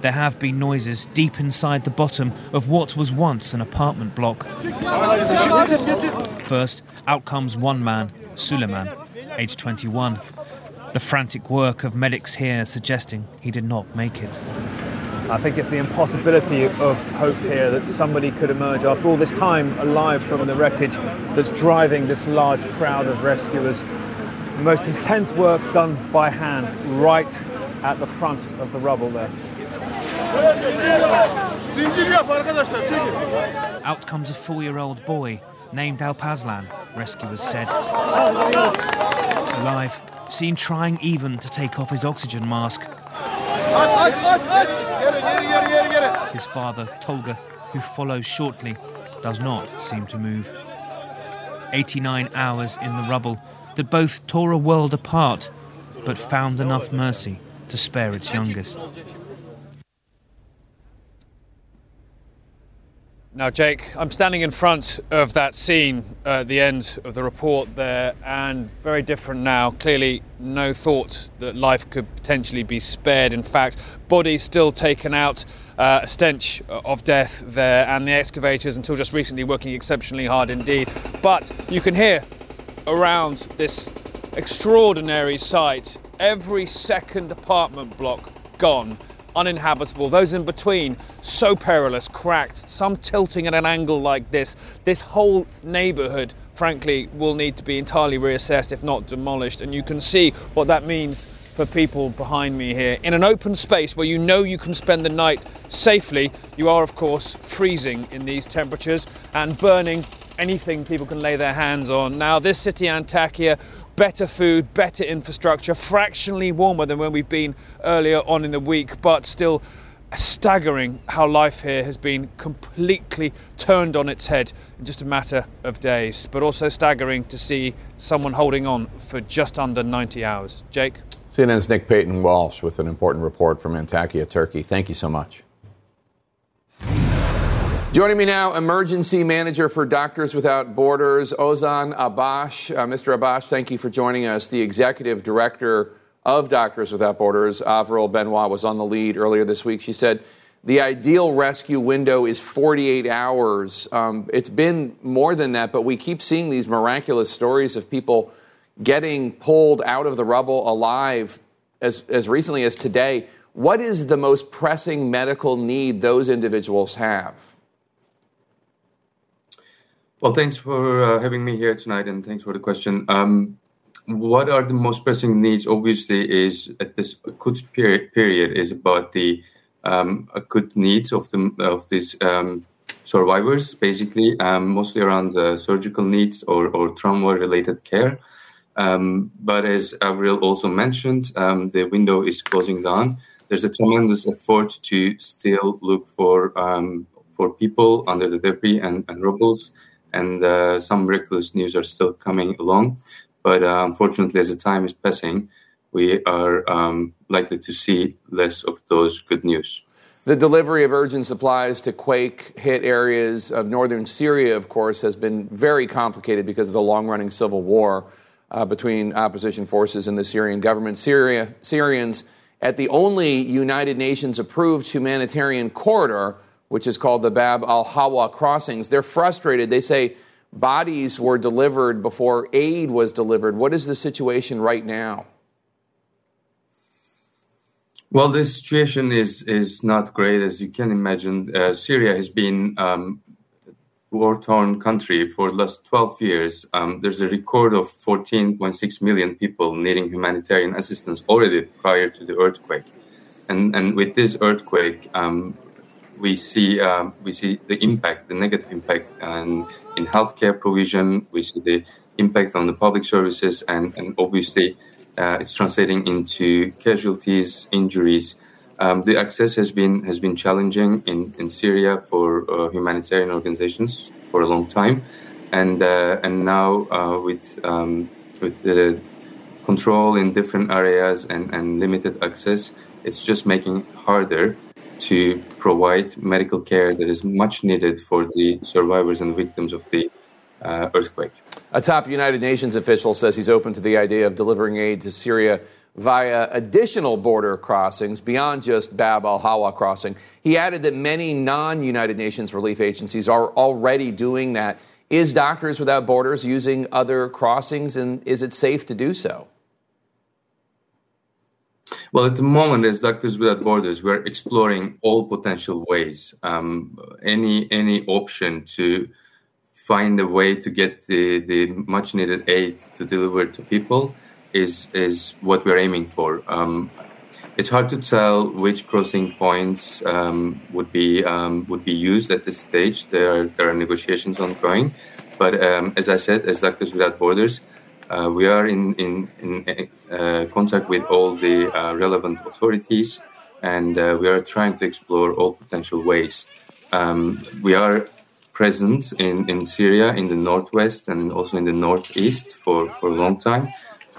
There have been noises deep inside the bottom of what was once an apartment block. First, out comes one man, Suleiman, aged 21. The frantic work of medics here suggesting he did not make it. I think it's the impossibility of hope here that somebody could emerge after all this time alive from the wreckage that's driving this large crowd of rescuers. The most intense work done by hand right at the front of the rubble there. Out comes a four year old boy named Alparslan, rescuers said. Alive, seen trying even to take off his oxygen mask. His father, Tolga, who follows shortly, does not seem to move. 89 hours in the rubble that both tore a world apart but found enough mercy to spare its youngest. Now, Jake, I'm standing in front of that scene at the end of the report there, and very different now. Clearly, no thought that life could potentially be spared. In fact, bodies still taken out, uh, a stench of death there, and the excavators, until just recently, working exceptionally hard indeed. But you can hear around this extraordinary site every second apartment block gone uninhabitable, those in between so perilous, cracked, some tilting at an angle like this. This whole neighbourhood, frankly, will need to be entirely reassessed, if not demolished. And you can see what that means for people behind me here. In an open space where you know you can spend the night safely, you are, of course, freezing in these temperatures and burning anything people can lay their hands on. Now, this city, Antakya, better food, better infrastructure, fractionally warmer than when we've been earlier on in the week, but still staggering how life here has been completely turned on its head in just a matter of days. But also staggering to see someone holding on for just under 90 hours. Jake? CNN's Nick Paton Walsh with an important report from Antakya, Turkey. Thank you so much. Joining me now, emergency manager for Doctors Without Borders, Ozan Abash. Uh, Mr. Abash, thank you for joining us. The executive director of Doctors Without Borders, Avril Benoit, was on the lead earlier this week. She said the ideal rescue window is 48 hours. Um, it's been more than that, but we keep seeing these miraculous stories of people getting pulled out of the rubble alive as, as recently as today. What is the most pressing medical need those individuals have? Well, thanks for uh, having me here tonight, and thanks for the question. Um, what are the most pressing needs? Obviously, is at this acute period, period is about the um, acute needs of the of these um, survivors, basically, um, mostly around the surgical needs or, or trauma-related care. Um, but as Avril also mentioned, um, the window is closing down. There's a tremendous effort to still look for for people under the debris and, and rubbles, and uh, some miraculous news are still coming along. But uh, unfortunately, as the time is passing, we are um, likely to see less of those good news. The delivery of urgent supplies to quake hit areas of northern Syria, of course, has been very complicated because of the long running civil war uh, between opposition forces and the Syrian government. Syria, Syrians at the only United Nations approved humanitarian corridor, which is called the Bab al Hawa crossings, they're frustrated. They say bodies were delivered before aid was delivered. What is the situation right now? Well, the situation is is not great, as you can imagine. Uh, Syria has been um, war-torn country for the last 12 years. Um, there's a record of 14.6 million people needing humanitarian assistance already prior to the earthquake, and and with this earthquake, um, we see um, we see the impact, the negative impact, and in healthcare provision, we see the impact on the public services, and and obviously uh, it's translating into casualties, injuries. Um, the access has been has been challenging in, in Syria for uh, humanitarian organizations for a long time, and uh, and now uh, with um, with the control in different areas and, and limited access, it's just making harder to provide medical care that is much needed for the survivors and victims of the uh, earthquake. A top United Nations official says he's open to the idea of delivering aid to Syria via additional border crossings beyond just Bab al Hawa crossing. He added that many non United Nations relief agencies are already doing that. Is Doctors Without Borders using other crossings, and is it safe to do so? Well, at the moment, as Doctors Without Borders, we're exploring all potential ways, um, any any option to find a way to get the, the much needed aid to deliver to people is is what we're aiming for. Um, it's hard to tell which crossing points um, would be um, would be used at this stage. There are, there are negotiations ongoing, but um, as I said, as Doctors Without Borders, uh, we are in in, in uh, contact with all the uh, relevant authorities, and uh, we are trying to explore all potential ways. Um, we are present in, in Syria, in the northwest, and also in the northeast for, for a long time.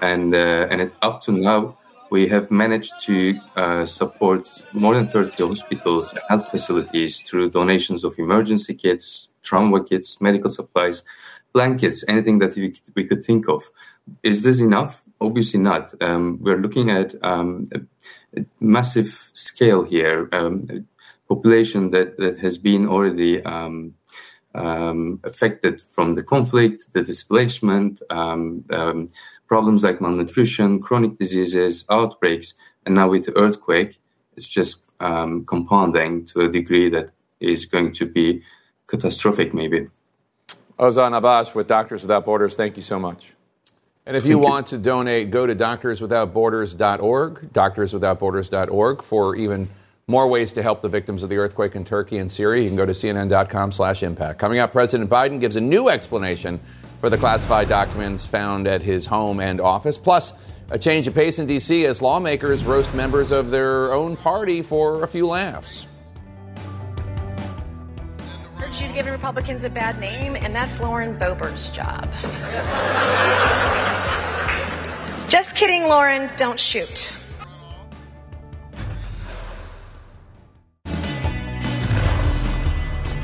And, uh, and it, up to now, we have managed to uh, support more than 30 hospitals and health facilities through donations of emergency kits, trauma kits, medical supplies, blankets, anything that we, we could think of. Is this enough? Obviously not. Um, we're looking at um, a, a, massive scale here, um, population that, that has been already um, um, affected from the conflict, the displacement, um, problems like malnutrition, chronic diseases, outbreaks, and now with the earthquake, it's just compounding to a degree that is going to be catastrophic, maybe. Ozan Abash with Doctors Without Borders, thank you so much. And if you want to donate, go to doctorswithoutborders.org, doctorswithoutborders.org for even more ways to help the victims of the earthquake in Turkey and Syria. You can go to cnn.com slash impact. Coming up, President Biden gives a new explanation for the classified documents found at his home and office. Plus, a change of pace in D.C. as lawmakers roast members of their own party for a few laughs. Urge you to give Republicans a bad name, and that's Lauren Boebert's job. Just kidding, Lauren. Don't shoot.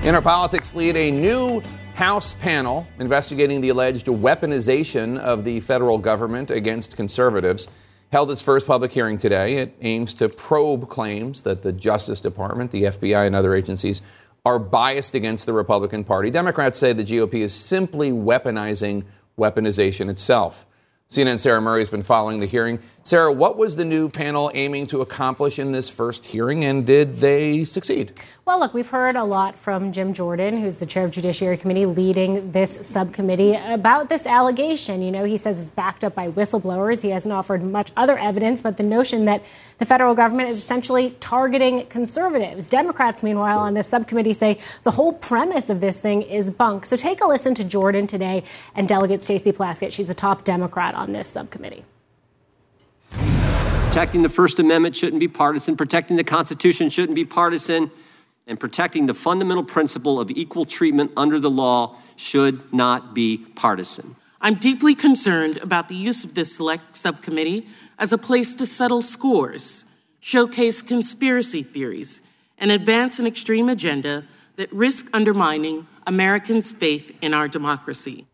Inner Politics lead a new House panel investigating the alleged weaponization of the federal government against conservatives. held its first public hearing today. It aims to probe claims that the Justice Department, the FBI, and other agencies are biased against the Republican Party. Democrats say the GOP is simply weaponizing weaponization itself. CNN's Sarah Murray has been following the hearing. Sarah, what was the new panel aiming to accomplish in this first hearing, and did they succeed? Well, look, we've heard a lot from Jim Jordan, who's the chair of Judiciary Committee leading this subcommittee, about this allegation. You know, he says it's backed up by whistleblowers. He hasn't offered much other evidence, but the notion that the federal government is essentially targeting conservatives. Democrats, meanwhile, on this subcommittee say the whole premise of this thing is bunk. So take a listen to Jordan today and Delegate Stacey Plaskett. She's a top Democrat on this subcommittee. Protecting the First Amendment shouldn't be partisan. Protecting the Constitution shouldn't be partisan. And protecting the fundamental principle of equal treatment under the law should not be partisan. I'm deeply concerned about the use of this select subcommittee as a place to settle scores, showcase conspiracy theories, and advance an extreme agenda that risk undermining Americans' faith in our democracy.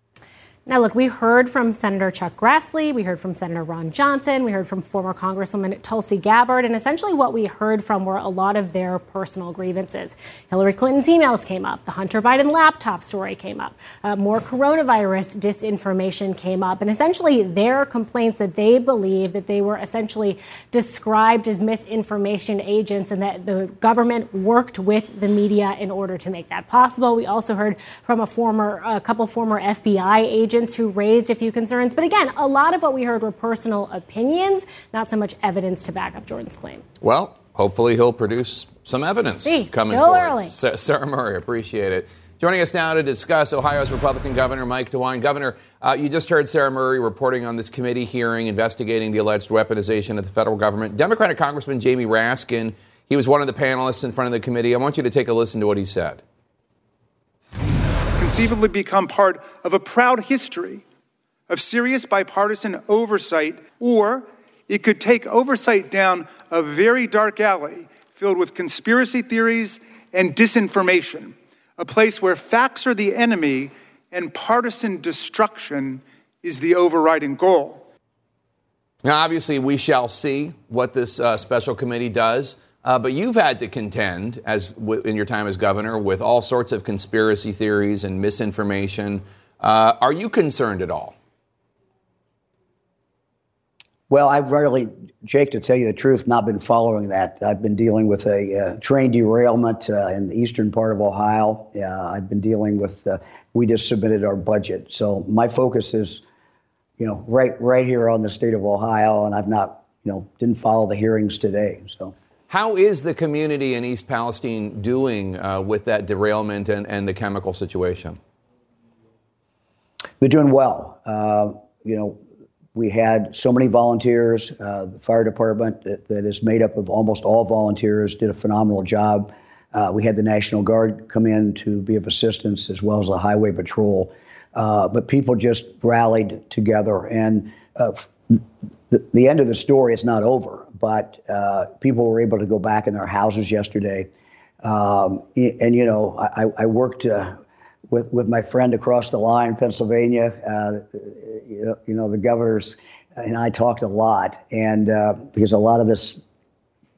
Now, look, we heard from Senator Chuck Grassley, we heard from Senator Ron Johnson, we heard from former Congresswoman Tulsi Gabbard, and essentially what we heard from were a lot of their personal grievances. Hillary Clinton's emails came up, the Hunter Biden laptop story came up, uh, more coronavirus disinformation came up, and essentially their complaints that they believe that they were essentially described as misinformation agents and that the government worked with the media in order to make that possible. We also heard from a former, a couple former FBI agents agents who raised a few concerns. But again, a lot of what we heard were personal opinions, not so much evidence to back up Jordan's claim. Well, hopefully he'll produce some evidence See, coming still forward. early. Sarah Murray, appreciate it. Joining us now to discuss Ohio's Republican Governor Mike DeWine. Governor, uh, you just heard Sarah Murray reporting on this committee hearing investigating the alleged weaponization of the federal government. Democratic Congressman Jamie Raskin, he was one of the panelists in front of the committee. I want you to take a listen to what he said conceivably become part of a proud history of serious bipartisan oversight, or it could take oversight down a very dark alley filled with conspiracy theories and disinformation, a place where facts are the enemy and partisan destruction is the overriding goal. Now, obviously, we shall see what this uh, special committee does. Uh, but you've had to contend, as w- in your time as governor, with all sorts of conspiracy theories and misinformation. Uh, are you concerned at all? Well, I've really, Jake, to tell you the truth, not been following that. I've been dealing with a uh, train derailment uh, in the eastern part of Ohio. Uh, I've been dealing with. Uh, we just submitted our budget, so my focus is, you know, right right here on the state of Ohio, and I've not, you know, didn't follow the hearings today. So. How is the community in East Palestine doing uh, with that derailment and, and the chemical situation? They're doing well. Uh, you know, we had so many volunteers. Uh, the fire department that, that is made up of almost all volunteers did a phenomenal job. Uh, we had the National Guard come in to be of assistance as well as the Highway Patrol. Uh, but people just rallied together. And uh, the, the end of the story is not over but uh, people were able to go back in their houses yesterday. Um, and, you know, I, I worked uh, with, with my friend across the line, Pennsylvania. Uh, you, know, you know, the governors and I talked a lot, and uh, because a lot of this,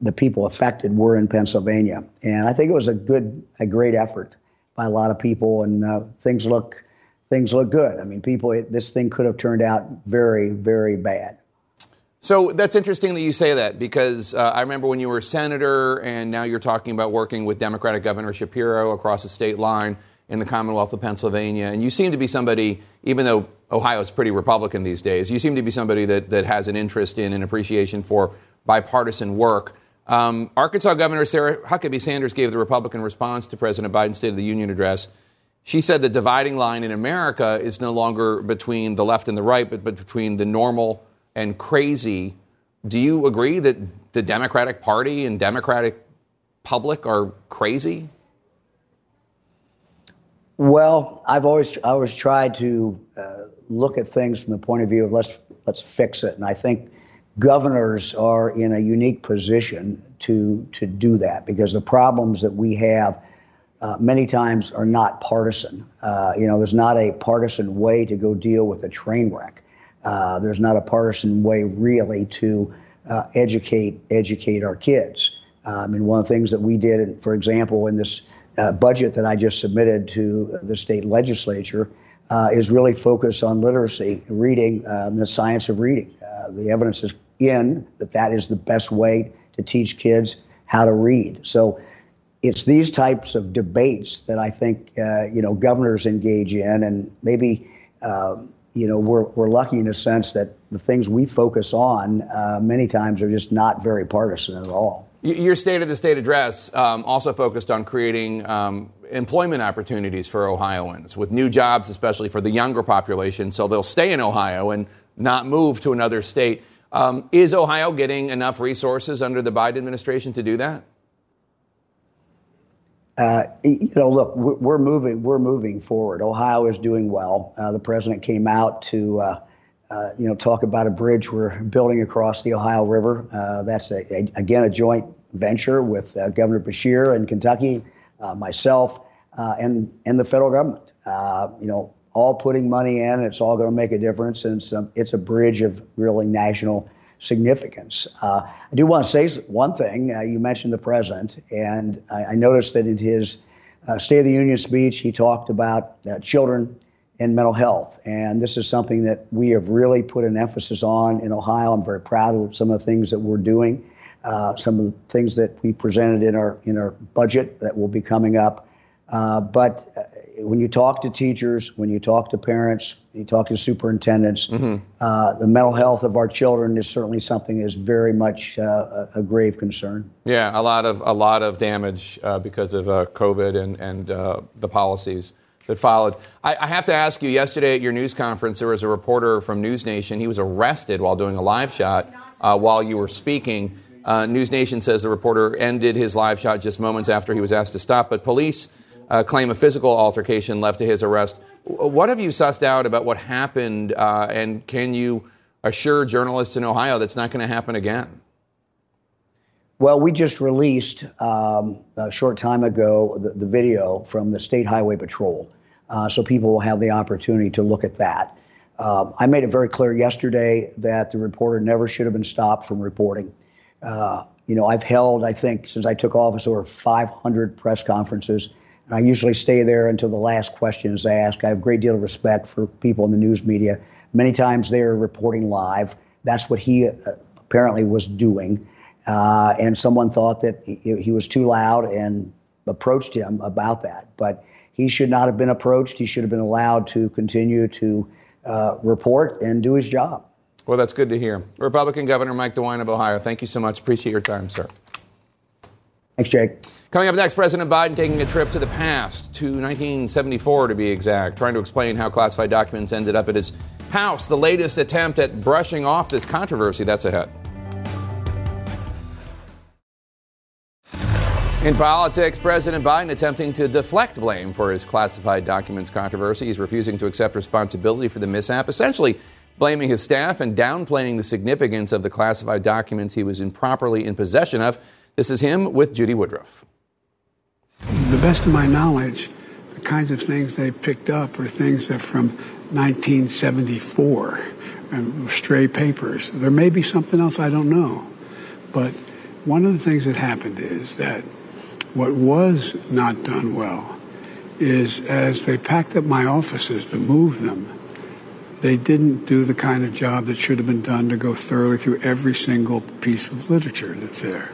the people affected were in Pennsylvania. And I think it was a good, a great effort by a lot of people, and uh, things look, things look good. I mean, people, it, this thing could have turned out very, very bad. So that's interesting that you say that because uh, I remember when you were a senator and now you're talking about working with Democratic Governor Shapiro across the state line in the Commonwealth of Pennsylvania. And you seem to be somebody, even though Ohio is pretty Republican these days, you seem to be somebody that, that has an interest in and appreciation for bipartisan work. Um, Arkansas Governor Sarah Huckabee Sanders gave the Republican response to President Biden's State of the Union address. She said the dividing line in America is no longer between the left and the right, but, but between the normal and crazy. Do you agree that the Democratic Party and Democratic public are crazy? Well, I've always I always tried to uh, look at things from the point of view of let's let's fix it, and I think governors are in a unique position to to do that because the problems that we have uh, many times are not partisan. Uh, you know, there's not a partisan way to go deal with a train wreck. Uh, there's not a partisan way really to uh, educate educate our kids. I mean, one of the things that we did, for example, in this uh, budget that I just submitted to the state legislature, uh, is really focus on literacy, reading, um, the science of reading. Uh, the evidence is in that that is the best way to teach kids how to read. So it's these types of debates that I think you know governors engage in, and maybe um, you know we're we're lucky in a sense that the things we focus on uh, many times are just not very partisan at all. Your State of the State address um, also focused on creating um, employment opportunities for Ohioans with new jobs, especially for the younger population, so they'll stay in Ohio and not move to another state. Um, is Ohio getting enough resources under the Biden administration to do that? Uh, you know, look, we're moving. We're moving forward. Ohio is doing well. Uh, the president came out to, uh, uh you know, talk about a bridge we're building across the Ohio River. Uh, that's a, a, again a joint venture with uh, Governor Beshear in Kentucky, myself, and and the federal government. you know, all putting money in. It's all going to make a difference, and it's a, it's a bridge of really national significance. Uh, I do want to say one thing. Uh, you mentioned the president, and I, I noticed that in his uh, State of the Union speech, he talked about uh, children and mental health. And this is something that we have really put an emphasis on in Ohio. I'm very proud of some of the things that we're doing, uh, some of the things that we presented in our in our budget that will be coming up. Uh, but when you talk to teachers, when you talk to parents, you talk to superintendents, mm-hmm. uh, the mental health of our children is certainly something that is very much uh, a, grave concern. Yeah, a lot of a lot of damage uh, because of uh, COVID and and uh, the policies that followed. I, I, have to ask you. Yesterday at your news conference, there was a reporter from News Nation. He was arrested while doing a live shot uh, while you were speaking. News Nation says the reporter ended his live shot just moments after he was asked to stop, but police uh, claim a physical altercation led to his arrest. What have you sussed out about what happened, uh, and can you assure journalists in Ohio that's not going to happen again? Well, we just released um, a short time ago the, the, video from the State Highway Patrol, uh, so people will have the opportunity to look at that. Um, I made it very clear yesterday that the reporter never should have been stopped from reporting. Uh, you know, I've held, I think, since I took office, over 500 press conferences. I usually stay there until the last question is asked. I have a great deal of respect for people in the news media. Many times they're reporting live. That's what he uh, apparently was doing. Uh, and someone thought that he, he, was too loud and approached him about that. But he should not have been approached. He should have been allowed to continue to uh, report and do his job. Well, that's good to hear. Republican Governor Mike DeWine of Ohio, thank you so much. Appreciate your time, sir. Thanks, Jake. Coming up next, President Biden taking a trip to the past, to 1974 to be exact, trying to explain how classified documents ended up at his house. The latest attempt at brushing off this controversy. That's ahead. In politics, President Biden attempting to deflect blame for his classified documents controversy. He's refusing to accept responsibility for the mishap, essentially blaming his staff and downplaying the significance of the classified documents he was improperly in possession of. This is him with Judy Woodruff. The best of my knowledge, the kinds of things they picked up are things that from 1974, and stray papers. There may be something else I don't know, but one of the things that happened is that what was not done well is as they packed up my offices to move them, they didn't do the kind of job that should have been done to go thoroughly through every single piece of literature that's there.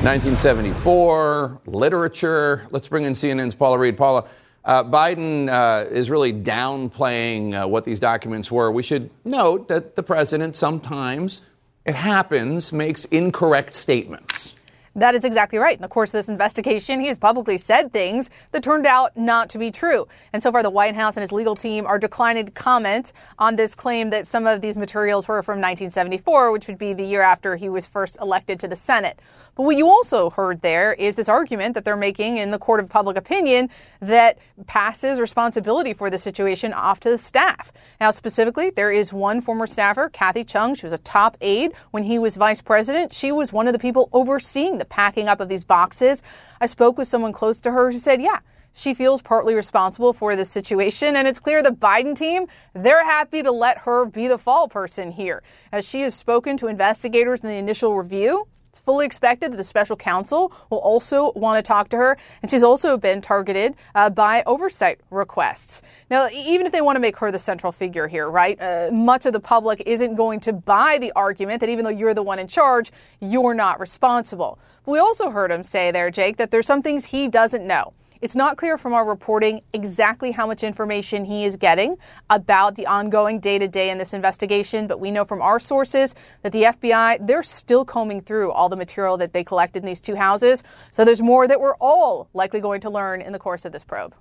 1974, literature. Let's bring in CNN's Paula Reid. Paula, uh, Biden uh, is really downplaying uh, what these documents were. We should note that the president sometimes, it happens, makes incorrect statements. That is exactly right. In the course of this investigation, he has publicly said things that turned out not to be true. And so far, the White House and his legal team are declining to comment on this claim that some of these materials were from 1974, which would be the year after he was first elected to the Senate. But what you also heard there is this argument that they're making in the court of public opinion that passes responsibility for the situation off to the staff. Now, specifically, there is one former staffer, Kathy Chung. She was a top aide when he was vice president. She was one of the people overseeing the packing up of these boxes. I spoke with someone close to her who said, yeah, she feels partly responsible for this situation, and it's clear the Biden team, they're happy to let her be the fall person here. As she has spoken to investigators in the initial review, it's fully expected that the special counsel will also want to talk to her, and she's also been targeted uh, by oversight requests. Now, even if they want to make her the central figure here, right, uh, much of the public isn't going to buy the argument that even though you're the one in charge, you're not responsible. We also heard him say there, Jake, that there's some things he doesn't know. It's not clear from our reporting exactly how much information he is getting about the ongoing day to day in this investigation, but we know from our sources that the FBI, they're still combing through all the material that they collected in these two houses. So there's more that we're all likely going to learn in the course of this probe.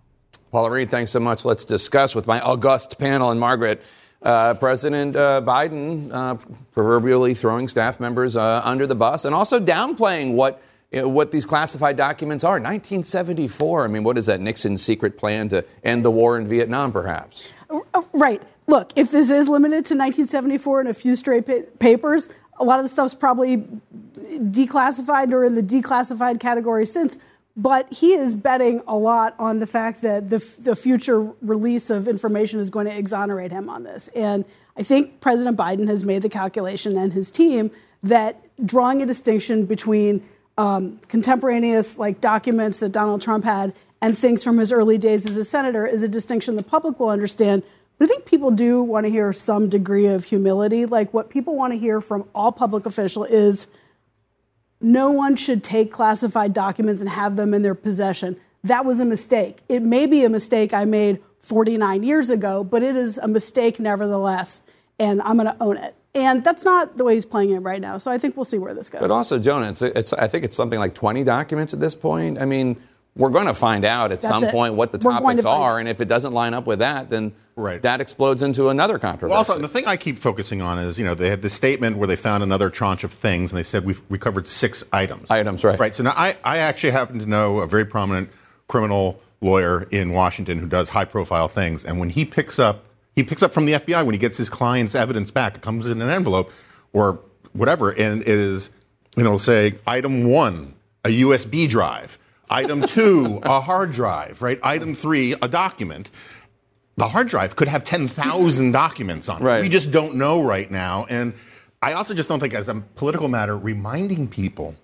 Paula Reid, thanks so much. Let's discuss with my august panel and Margaret. Uh, President uh, Biden uh, proverbially throwing staff members uh, under the bus and also downplaying what you know, what these classified documents are. 1974. I mean, what is that? Nixon's secret plan to end the war in Vietnam, perhaps? Uh, right. Look, if this is limited to 1974 and a few stray pa- papers, a lot of the stuff's probably declassified or in the declassified category since. But he is betting a lot on the fact that the, the future release of information is going to exonerate him on this. And I think President Biden has made the calculation and his team that drawing a distinction between um, contemporaneous like documents that Donald Trump had and things from his early days as a senator is a distinction the public will understand. But I think people do want to hear some degree of humility. Like what people want to hear from all public official is no one should take classified documents and have them in their possession. That was a mistake. It may be a mistake I made 49 years ago, but it is a mistake nevertheless, and I'm going to own it. And that's not the way he's playing it right now. So I think we'll see where this goes. But also, Jonah, it's, it's I think it's something like 20 documents at this point. I mean, we're going to find out at That's some it. point what the We're topics to are, and if it doesn't line up with that, then right. that explodes into another controversy. Well, also, the thing I keep focusing on is, you know, they had this statement where they found another tranche of things, and they said we've recovered six items. Items, right. Right. So now I, I actually happen to know a very prominent criminal lawyer in Washington who does high profile things. And when he picks up, he picks up from the FBI when he gets his client's evidence back, it comes in an envelope or whatever, and it is, you know, say item one, a USB drive. Item two, a hard drive, right? Item three, a document. The hard drive could have 10,000 documents on it. Right. We just don't know right now. And I also just don't think, as a political matter, reminding people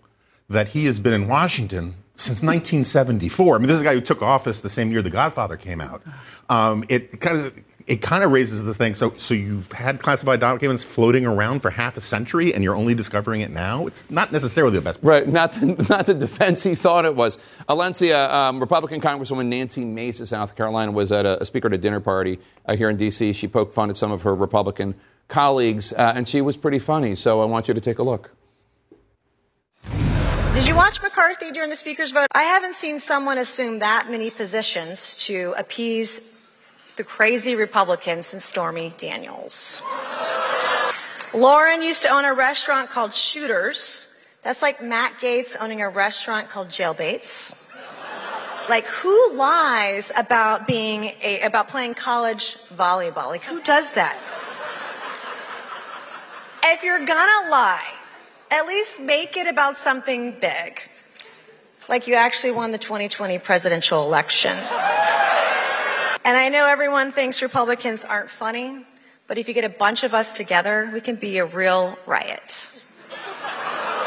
that he has been in Washington since 1974. I mean, this is a guy who took office the same year The Godfather came out. Um, it kind of it kind of raises the thing. So, so you've had classified documents floating around for half a century, and you're only discovering it now. It's not necessarily the best. Right, not the, not the defense he thought it was. Alencia, um, Republican Congresswoman Nancy Mace of South Carolina was at a, a speaker at a dinner party uh, here in D.C. She poked fun at some of her Republican colleagues, uh, and she was pretty funny. So I want you to take a look. Did you watch McCarthy during the speaker's vote? I haven't seen someone assume that many positions to appease the crazy Republicans since Stormy Daniels. Lauren used to own a restaurant called Shooters. That's like Matt Gaetz owning a restaurant called Jailbaits. Like who lies about being a about playing college volleyball? Like who does that? If you're gonna lie, at least make it about something big. Like you actually won the 2020 presidential election. And I know everyone thinks Republicans aren't funny, but if you get a bunch of us together, we can be a real riot.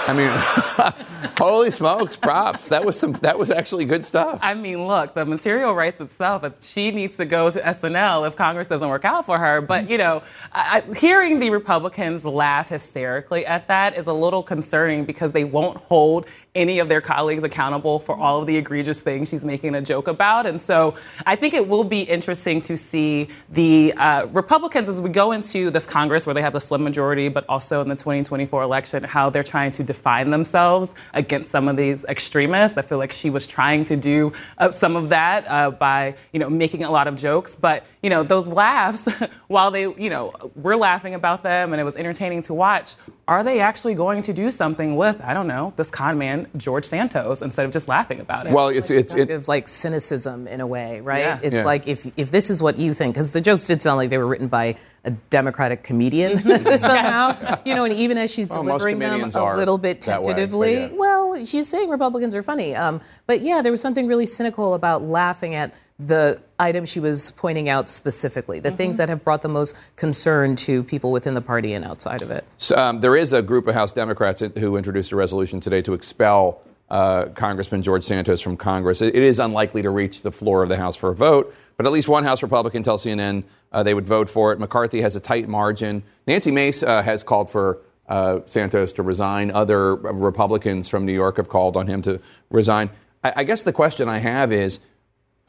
I mean, holy smokes, props. That was some. That was actually good stuff. I mean, look, the material writes itself. It's, she needs to go to SNL if Congress doesn't work out for her. But, you know, I, I- hearing the Republicans laugh hysterically at that is a little concerning because they won't hold any of their colleagues accountable for all of the egregious things she's making a joke about. And so I think it will be interesting to see the uh, Republicans as we go into this Congress where they have the slim majority, but also in the 2024 election, how they're trying to define themselves against some of these extremists. I feel like she was trying to do uh, some of that uh, by, you know, making a lot of jokes. But, you know, those laughs, while they, you know, we're laughing about them and it was entertaining to watch, are they actually going to do something with, I don't know, this con man, George Santos, instead of just laughing about it? Well, it's it's kind it, of like cynicism in a way, right? Yeah. It's Yeah. like if if this is what you think, because the jokes did sound like they were written by a Democratic comedian somehow, you know, and even as she's Well, delivering them a little bit that way, tentatively, yeah. well, she's saying Republicans are funny, um, but yeah, there was something really cynical about laughing at the items she was pointing out specifically, the things that have brought the most concern to people within the party and outside of it. So, um, there is a group of House Democrats who introduced a resolution today to expel uh, Congressman George Santos from Congress. It, it is unlikely to reach the floor of the House for a vote, but at least one House Republican tells CNN uh, they would vote for it. McCarthy has a tight margin. Nancy Mace uh, has called for uh, Santos to resign. Other Republicans from New York have called on him to resign. I, I guess the question I have is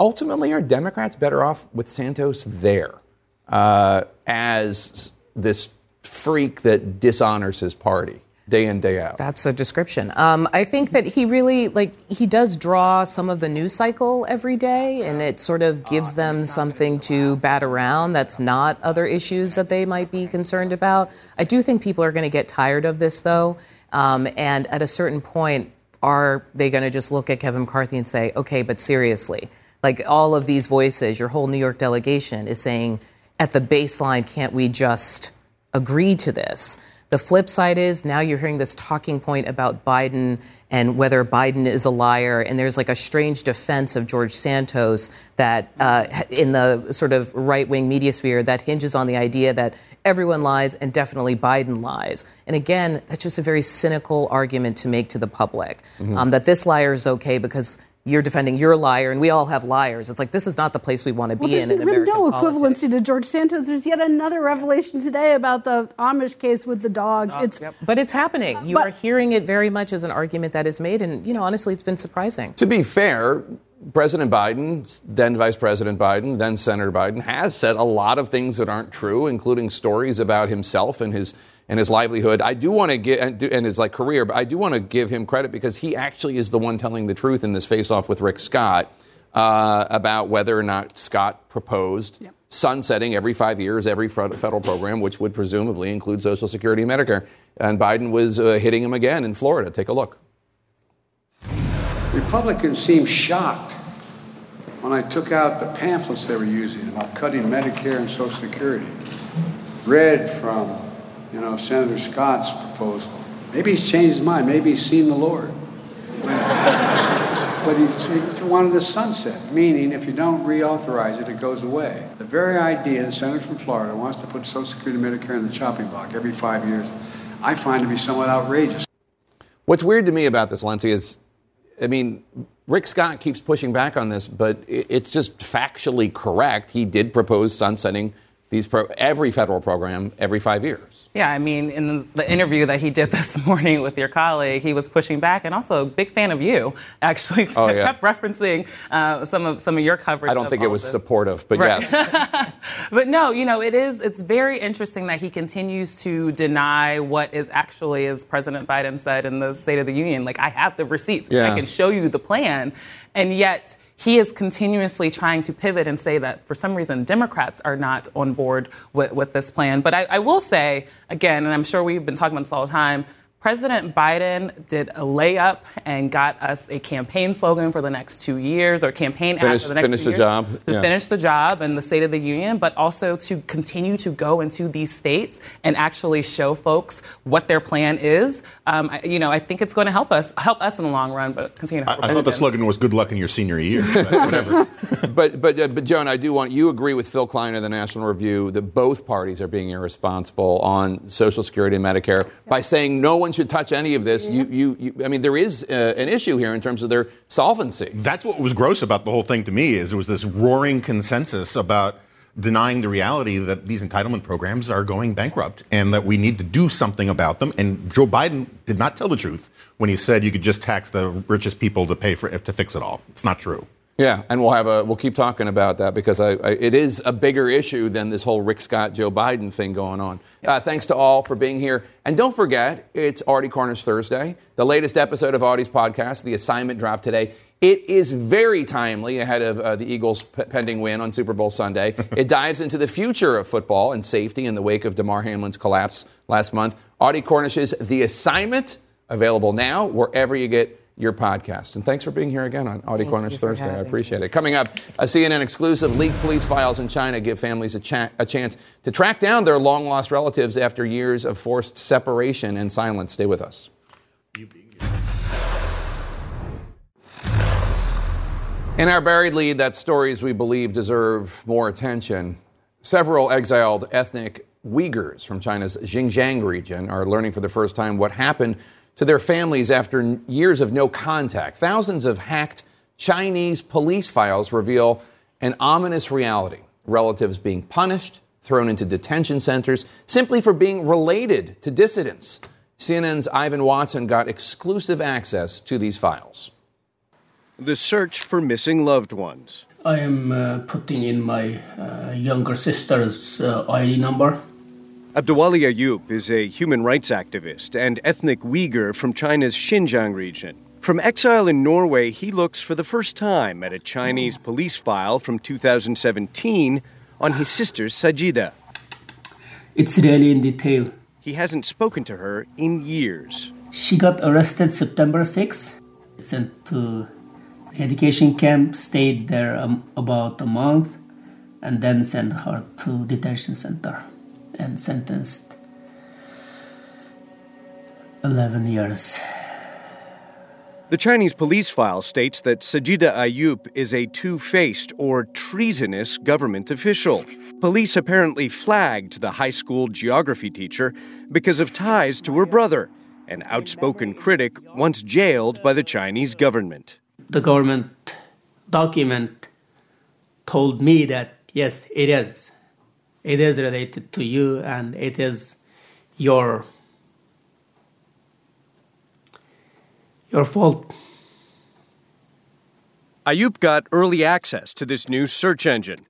ultimately, are Democrats better off with Santos there uh, as this freak that dishonors his party day in, day out? That's a description. Um, I think that he really like he does draw some of the news cycle every day, and it sort of gives them something to bat around. That's not other issues that they might be concerned about. I do think people are going to get tired of this, though, um, and at a certain point, are they going to just look at Kevin McCarthy and say, "Okay, but seriously"? Like all of these voices, your whole New York delegation is saying, at the baseline, can't we just agree to this? The flip side is now you're hearing this talking point about Biden and whether Biden is a liar, and there's like a strange defense of George Santos that uh, in the sort of right wing media sphere that hinges on the idea that everyone lies and definitely Biden lies. And again, that's just a very cynical argument to make to the public Mhm. um, that this liar is okay because you're defending your liar, and we all have liars. It's like this is not the place we want to Well, be there's in in been American no politics. equivalency to George Santos. There's yet another revelation today about the Amish case with the dogs. it's But it's happening. You are hearing it very much as an argument that is made, and you know, honestly, it's been surprising. To be fair, President Biden, then Vice President Biden, then Senator Biden, has said a lot of things that aren't true, including stories about himself and his and his livelihood. I do want to get and, and his like career, but I do want to give him credit because he actually is the one telling the truth in this face-off with Rick Scott uh, about whether or not Scott proposed sunsetting every five years every federal program, which would presumably include Social Security and Medicare. And Biden was uh, hitting him again in Florida. Take a look. Republicans seemed shocked when I took out the pamphlets they were using about cutting Medicare and Social Security. Read from, you know, Senator Scott's proposal. Maybe he's changed his mind. Maybe he's seen the Lord. But he, wanted a sunset, meaning if you don't reauthorize it, it goes away. The very idea the senator from Florida wants to put Social Security and Medicare in the chopping block every five years, I find to be somewhat outrageous. What's weird to me about this, Lindsay, is I mean, Rick Scott keeps pushing back on this, but it's just factually correct. He did propose sunsetting these pro- every federal program every five years. Yeah, I mean, in the, interview that he did this morning with your colleague, he was pushing back, and also a big fan of you. Actually, Oh, yeah. kept referencing uh, some of some of your coverage. I don't think it was this. supportive, but Right. yes. But no, you know, it is. It's very interesting that he continues to deny what is actually, as President Biden said in the State of the Union, like I have the receipts, Yeah. I can show you the plan, and yet he is continuously trying to pivot and say that for some reason Democrats are not on board with, with this plan. But I, I will say again, and I'm sure we've been talking about this all the time. President Biden did a layup and got us a campaign slogan for the next two years, or campaign ad Finish- for the next finish two the years job. to Yeah. finish the job and the State of the Union, but also to continue to go into these states and actually show folks what their plan is. Um, I, you know, I think it's going to help us help us in the long run, but continue to help I thought the slogan was "Good luck in your senior year." But whatever. but but uh, but Jonah, I do want you agree with Phil Klein of the National Review that both parties are being irresponsible on Social Security and Medicare by saying no one should touch any of this. You, you, you I mean, there is uh, an issue here in terms of their solvency. That's what was gross about the whole thing to me is it was this roaring consensus about denying the reality that these entitlement programs are going bankrupt and that we need to do something about them. And Joe Biden did not tell the truth when he said you could just tax the richest people to pay for to fix it all. It's not true. Yeah, and we'll have a we'll keep talking about that because I, I, it is a bigger issue than this whole Rick Scott Joe Biden thing going on. Uh, thanks to all for being here, and don't forget it's Audie Cornish Thursday. The latest episode of Audie's podcast, The Assignment, dropped today. It is very timely ahead of uh, the Eagles' p- pending win on Super Bowl Sunday. it dives into the future of football and safety in the wake of Damar Hamlin's collapse last month. Audie Cornish's The Assignment, available now wherever you get your podcast. And thanks for being here again on Audie Cornish Thursday. I appreciate it. Coming up, a CNN exclusive leaked police files in China give families a, cha- a chance to track down their long lost relatives after years of forced separation and silence. Stay with us. In our buried lead, that stories we believe deserve more attention. Several exiled ethnic Uyghurs from China's Xinjiang region are learning for the first time what happened to their families after years of no contact. Thousands of hacked Chinese police files reveal an ominous reality relatives being punished, thrown into detention centers simply for being related to dissidents. CNN's Ivan Watson got exclusive access to these files. The search for missing loved ones. I am uh, putting in my uh, younger sister's uh, ID number. Abduwali Ayub is a human rights activist and ethnic Uyghur from China's Xinjiang region. From exile in Norway, he looks for the first time at a Chinese police file from 2017 on his sister Sajida. It's really in detail. He hasn't spoken to her in years. She got arrested September 6th, sent to education camp, stayed there um, about a month, and then sent her to detention center and sentenced 11 years. The Chinese police file states that Sajida Ayub is a two faced or treasonous government official. Police apparently flagged the high school geography teacher because of ties to her brother, an outspoken critic once jailed by the Chinese government. The government document told me that yes, it is. It is related to you and it is your your fault. Ayub got early access to this new search engine.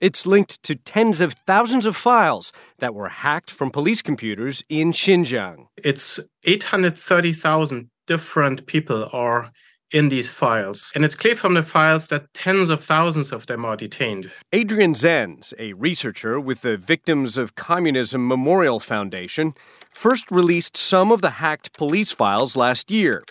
It's linked to tens of thousands of files that were hacked from police computers in Xinjiang. It's 830,000 different people are in these files. And it's clear from the files that tens of thousands of them are detained. Adrian Zenz, a researcher with the Victims of Communism Memorial Foundation, first released some of the hacked police files last year.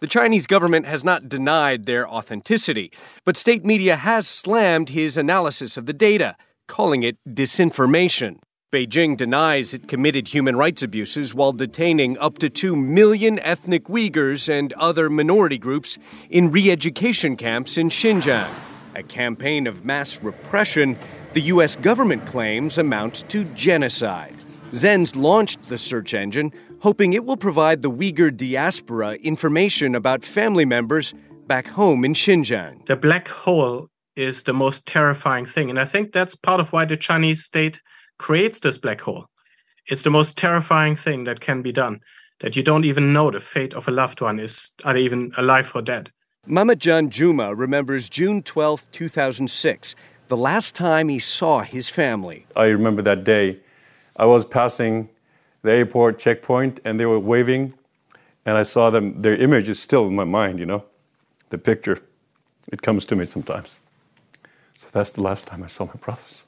The Chinese government has not denied their authenticity, but state media has slammed his analysis of the data, calling it disinformation. Beijing denies it committed human rights abuses while detaining up to 2 million ethnic Uyghurs and other minority groups in re education camps in Xinjiang. A campaign of mass repression the U.S. government claims amounts to genocide. Zenz launched the search engine, hoping it will provide the Uyghur diaspora information about family members back home in Xinjiang. The black hole is the most terrifying thing, and I think that's part of why the Chinese state creates this black hole. It's the most terrifying thing that can be done, that you don't even know the fate of a loved one is are they even alive or dead. Mamajan Juma remembers June 12, 2006, the last time he saw his family. I remember that day. I was passing the airport checkpoint and they were waving, and I saw them. Their image is still in my mind, you know, the picture. It comes to me sometimes. So that's the last time I saw my brothers.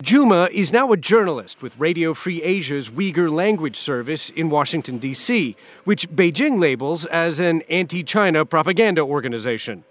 Juma is now a journalist with Radio Free Asia's Uyghur language service in Washington, D.C., which Beijing labels as an anti China propaganda organization.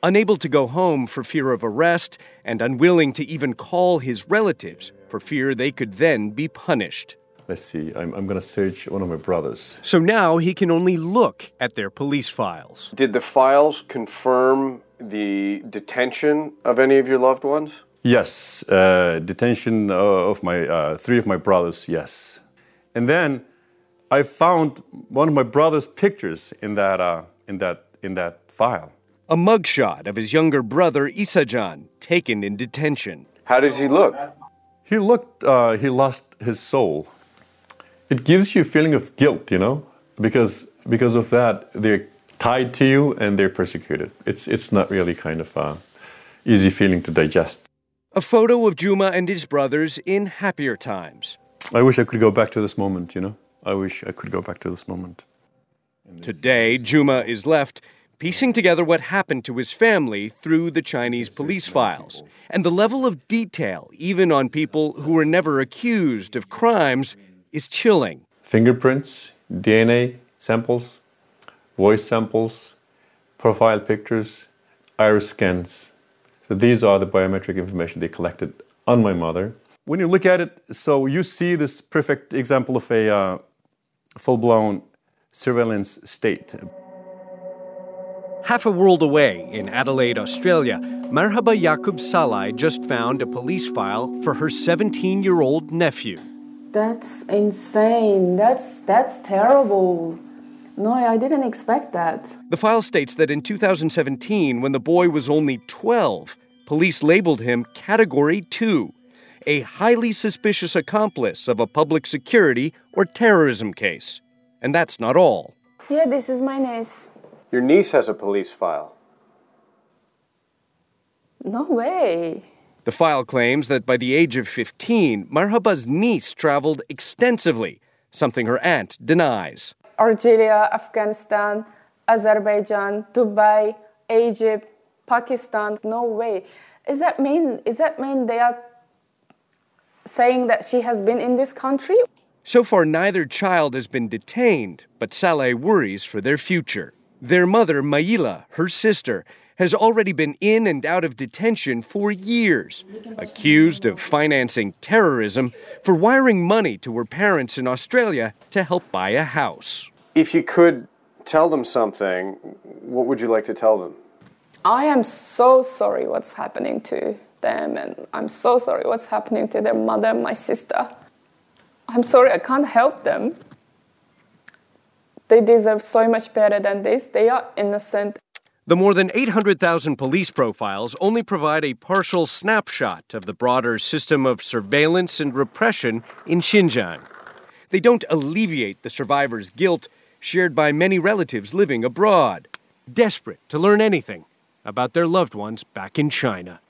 Unable to go home for fear of arrest and unwilling to even call his relatives for fear they could then be punished. Let's see, I'm, I'm going to search one of my brothers. So now he can only look at their police files. Did the files confirm the detention of any of your loved ones? Yes, uh, detention uh, of my uh, three of my brothers. Yes, and then I found one of my brother's pictures in that uh, in that in that file. A mugshot of his younger brother Isajan, taken in detention. How did he look? He looked. Uh, he lost his soul. It gives you a feeling of guilt, you know, because because of that they're tied to you and they're persecuted. It's it's not really kind of a easy feeling to digest. A photo of Juma and his brothers in happier times. I wish I could go back to this moment, you know? I wish I could go back to this moment. Today, Juma is left piecing together what happened to his family through the Chinese police files. And the level of detail, even on people who were never accused of crimes, is chilling. Fingerprints, DNA samples, voice samples, profile pictures, iris scans. So these are the biometric information they collected on my mother. When you look at it, so you see this perfect example of a uh, full blown surveillance state. Half a world away in Adelaide, Australia, Marhaba Yaqub Salai just found a police file for her 17 year old nephew. That's insane. That's that's terrible. No, I didn't expect that. The file states that in 2017, when the boy was only 12, police labeled him Category 2, a highly suspicious accomplice of a public security or terrorism case. And that's not all. Yeah, this is my niece. Your niece has a police file. No way. The file claims that by the age of 15, Marhaba's niece traveled extensively, something her aunt denies. Algeria, Afghanistan, Azerbaijan, Dubai, Egypt, Pakistan. No way. Is that mean? Is that mean they are saying that she has been in this country? So far, neither child has been detained, but Saleh worries for their future. Their mother, Maila, her sister, has already been in and out of detention for years, accused of financing terrorism for wiring money to her parents in Australia to help buy a house. If you could tell them something, what would you like to tell them? I am so sorry what's happening to them, and I'm so sorry what's happening to their mother, my sister. I'm sorry I can't help them. They deserve so much better than this. They are innocent. The more than 800,000 police profiles only provide a partial snapshot of the broader system of surveillance and repression in Xinjiang. They don't alleviate the survivors' guilt shared by many relatives living abroad, desperate to learn anything about their loved ones back in China.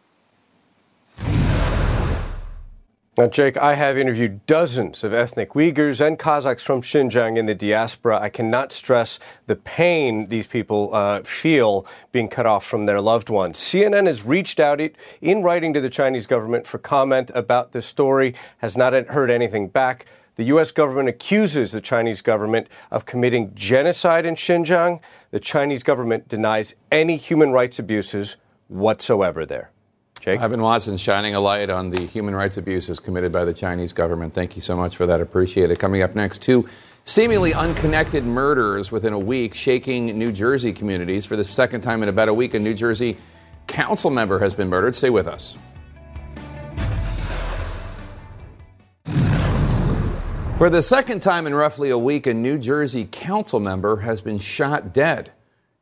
Now, Jake, I have interviewed dozens of ethnic Uyghurs and Kazakhs from Xinjiang in the diaspora. I cannot stress the pain these people uh, feel being cut off from their loved ones. CNN has reached out in writing to the Chinese government for comment about this story, has not heard anything back. The U.S. government accuses the Chinese government of committing genocide in Xinjiang. The Chinese government denies any human rights abuses whatsoever there. Jake? Ivan Watson shining a light on the human rights abuses committed by the Chinese government. Thank you so much for that. Appreciate it. Coming up next, two seemingly unconnected murders within a week shaking New Jersey communities. For the second time in about a week, a New Jersey council member has been murdered. Stay with us. For the second time in roughly a week, a New Jersey council member has been shot dead.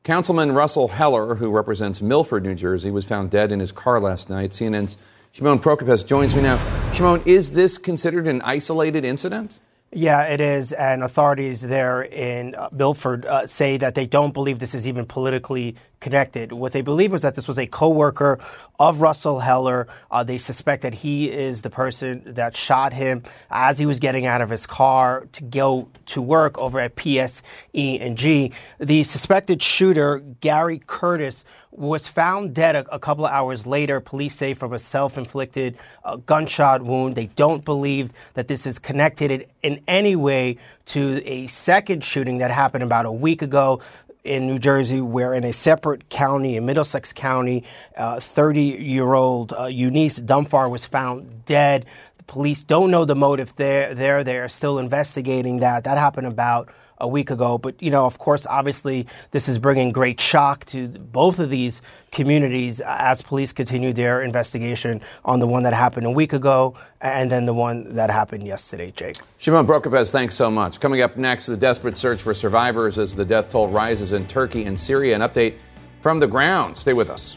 Councilman Russell Heller, who represents Milford, New Jersey, was found dead in his car last night. CNN's Shimon Prokupecz joins me now. Shimon, is this considered an isolated incident? Yeah, it is. And authorities there in uh, Milford uh, say that they don't believe this is even politically connected. What they believe was that this was a co-worker of Russell Heller. Uh, they suspect that he is the person that shot him as he was getting out of his car to go to work over at PSE and G. The suspected shooter, Gary Curtis, was found dead a, a, couple of hours later, police say from a self inflicted uh, gunshot wound. They don't believe that this is connected in, any way to a second shooting that happened about a week ago in New Jersey, where in a separate county, in Middlesex County, 30 uh, year old uh, Eunice Dwumfour was found dead. The police don't know the motive there. There, they are still investigating that. That happened about a week ago. But, you know, of course, obviously, this is bringing great shock to both of these communities as police continue their investigation on the one that happened a week ago and then the one that happened yesterday, Jake. Shimon Prokupecz, thanks so much. Coming up next, the desperate search for survivors as the death toll rises in Turkey and Syria. An update from the ground. Stay with us.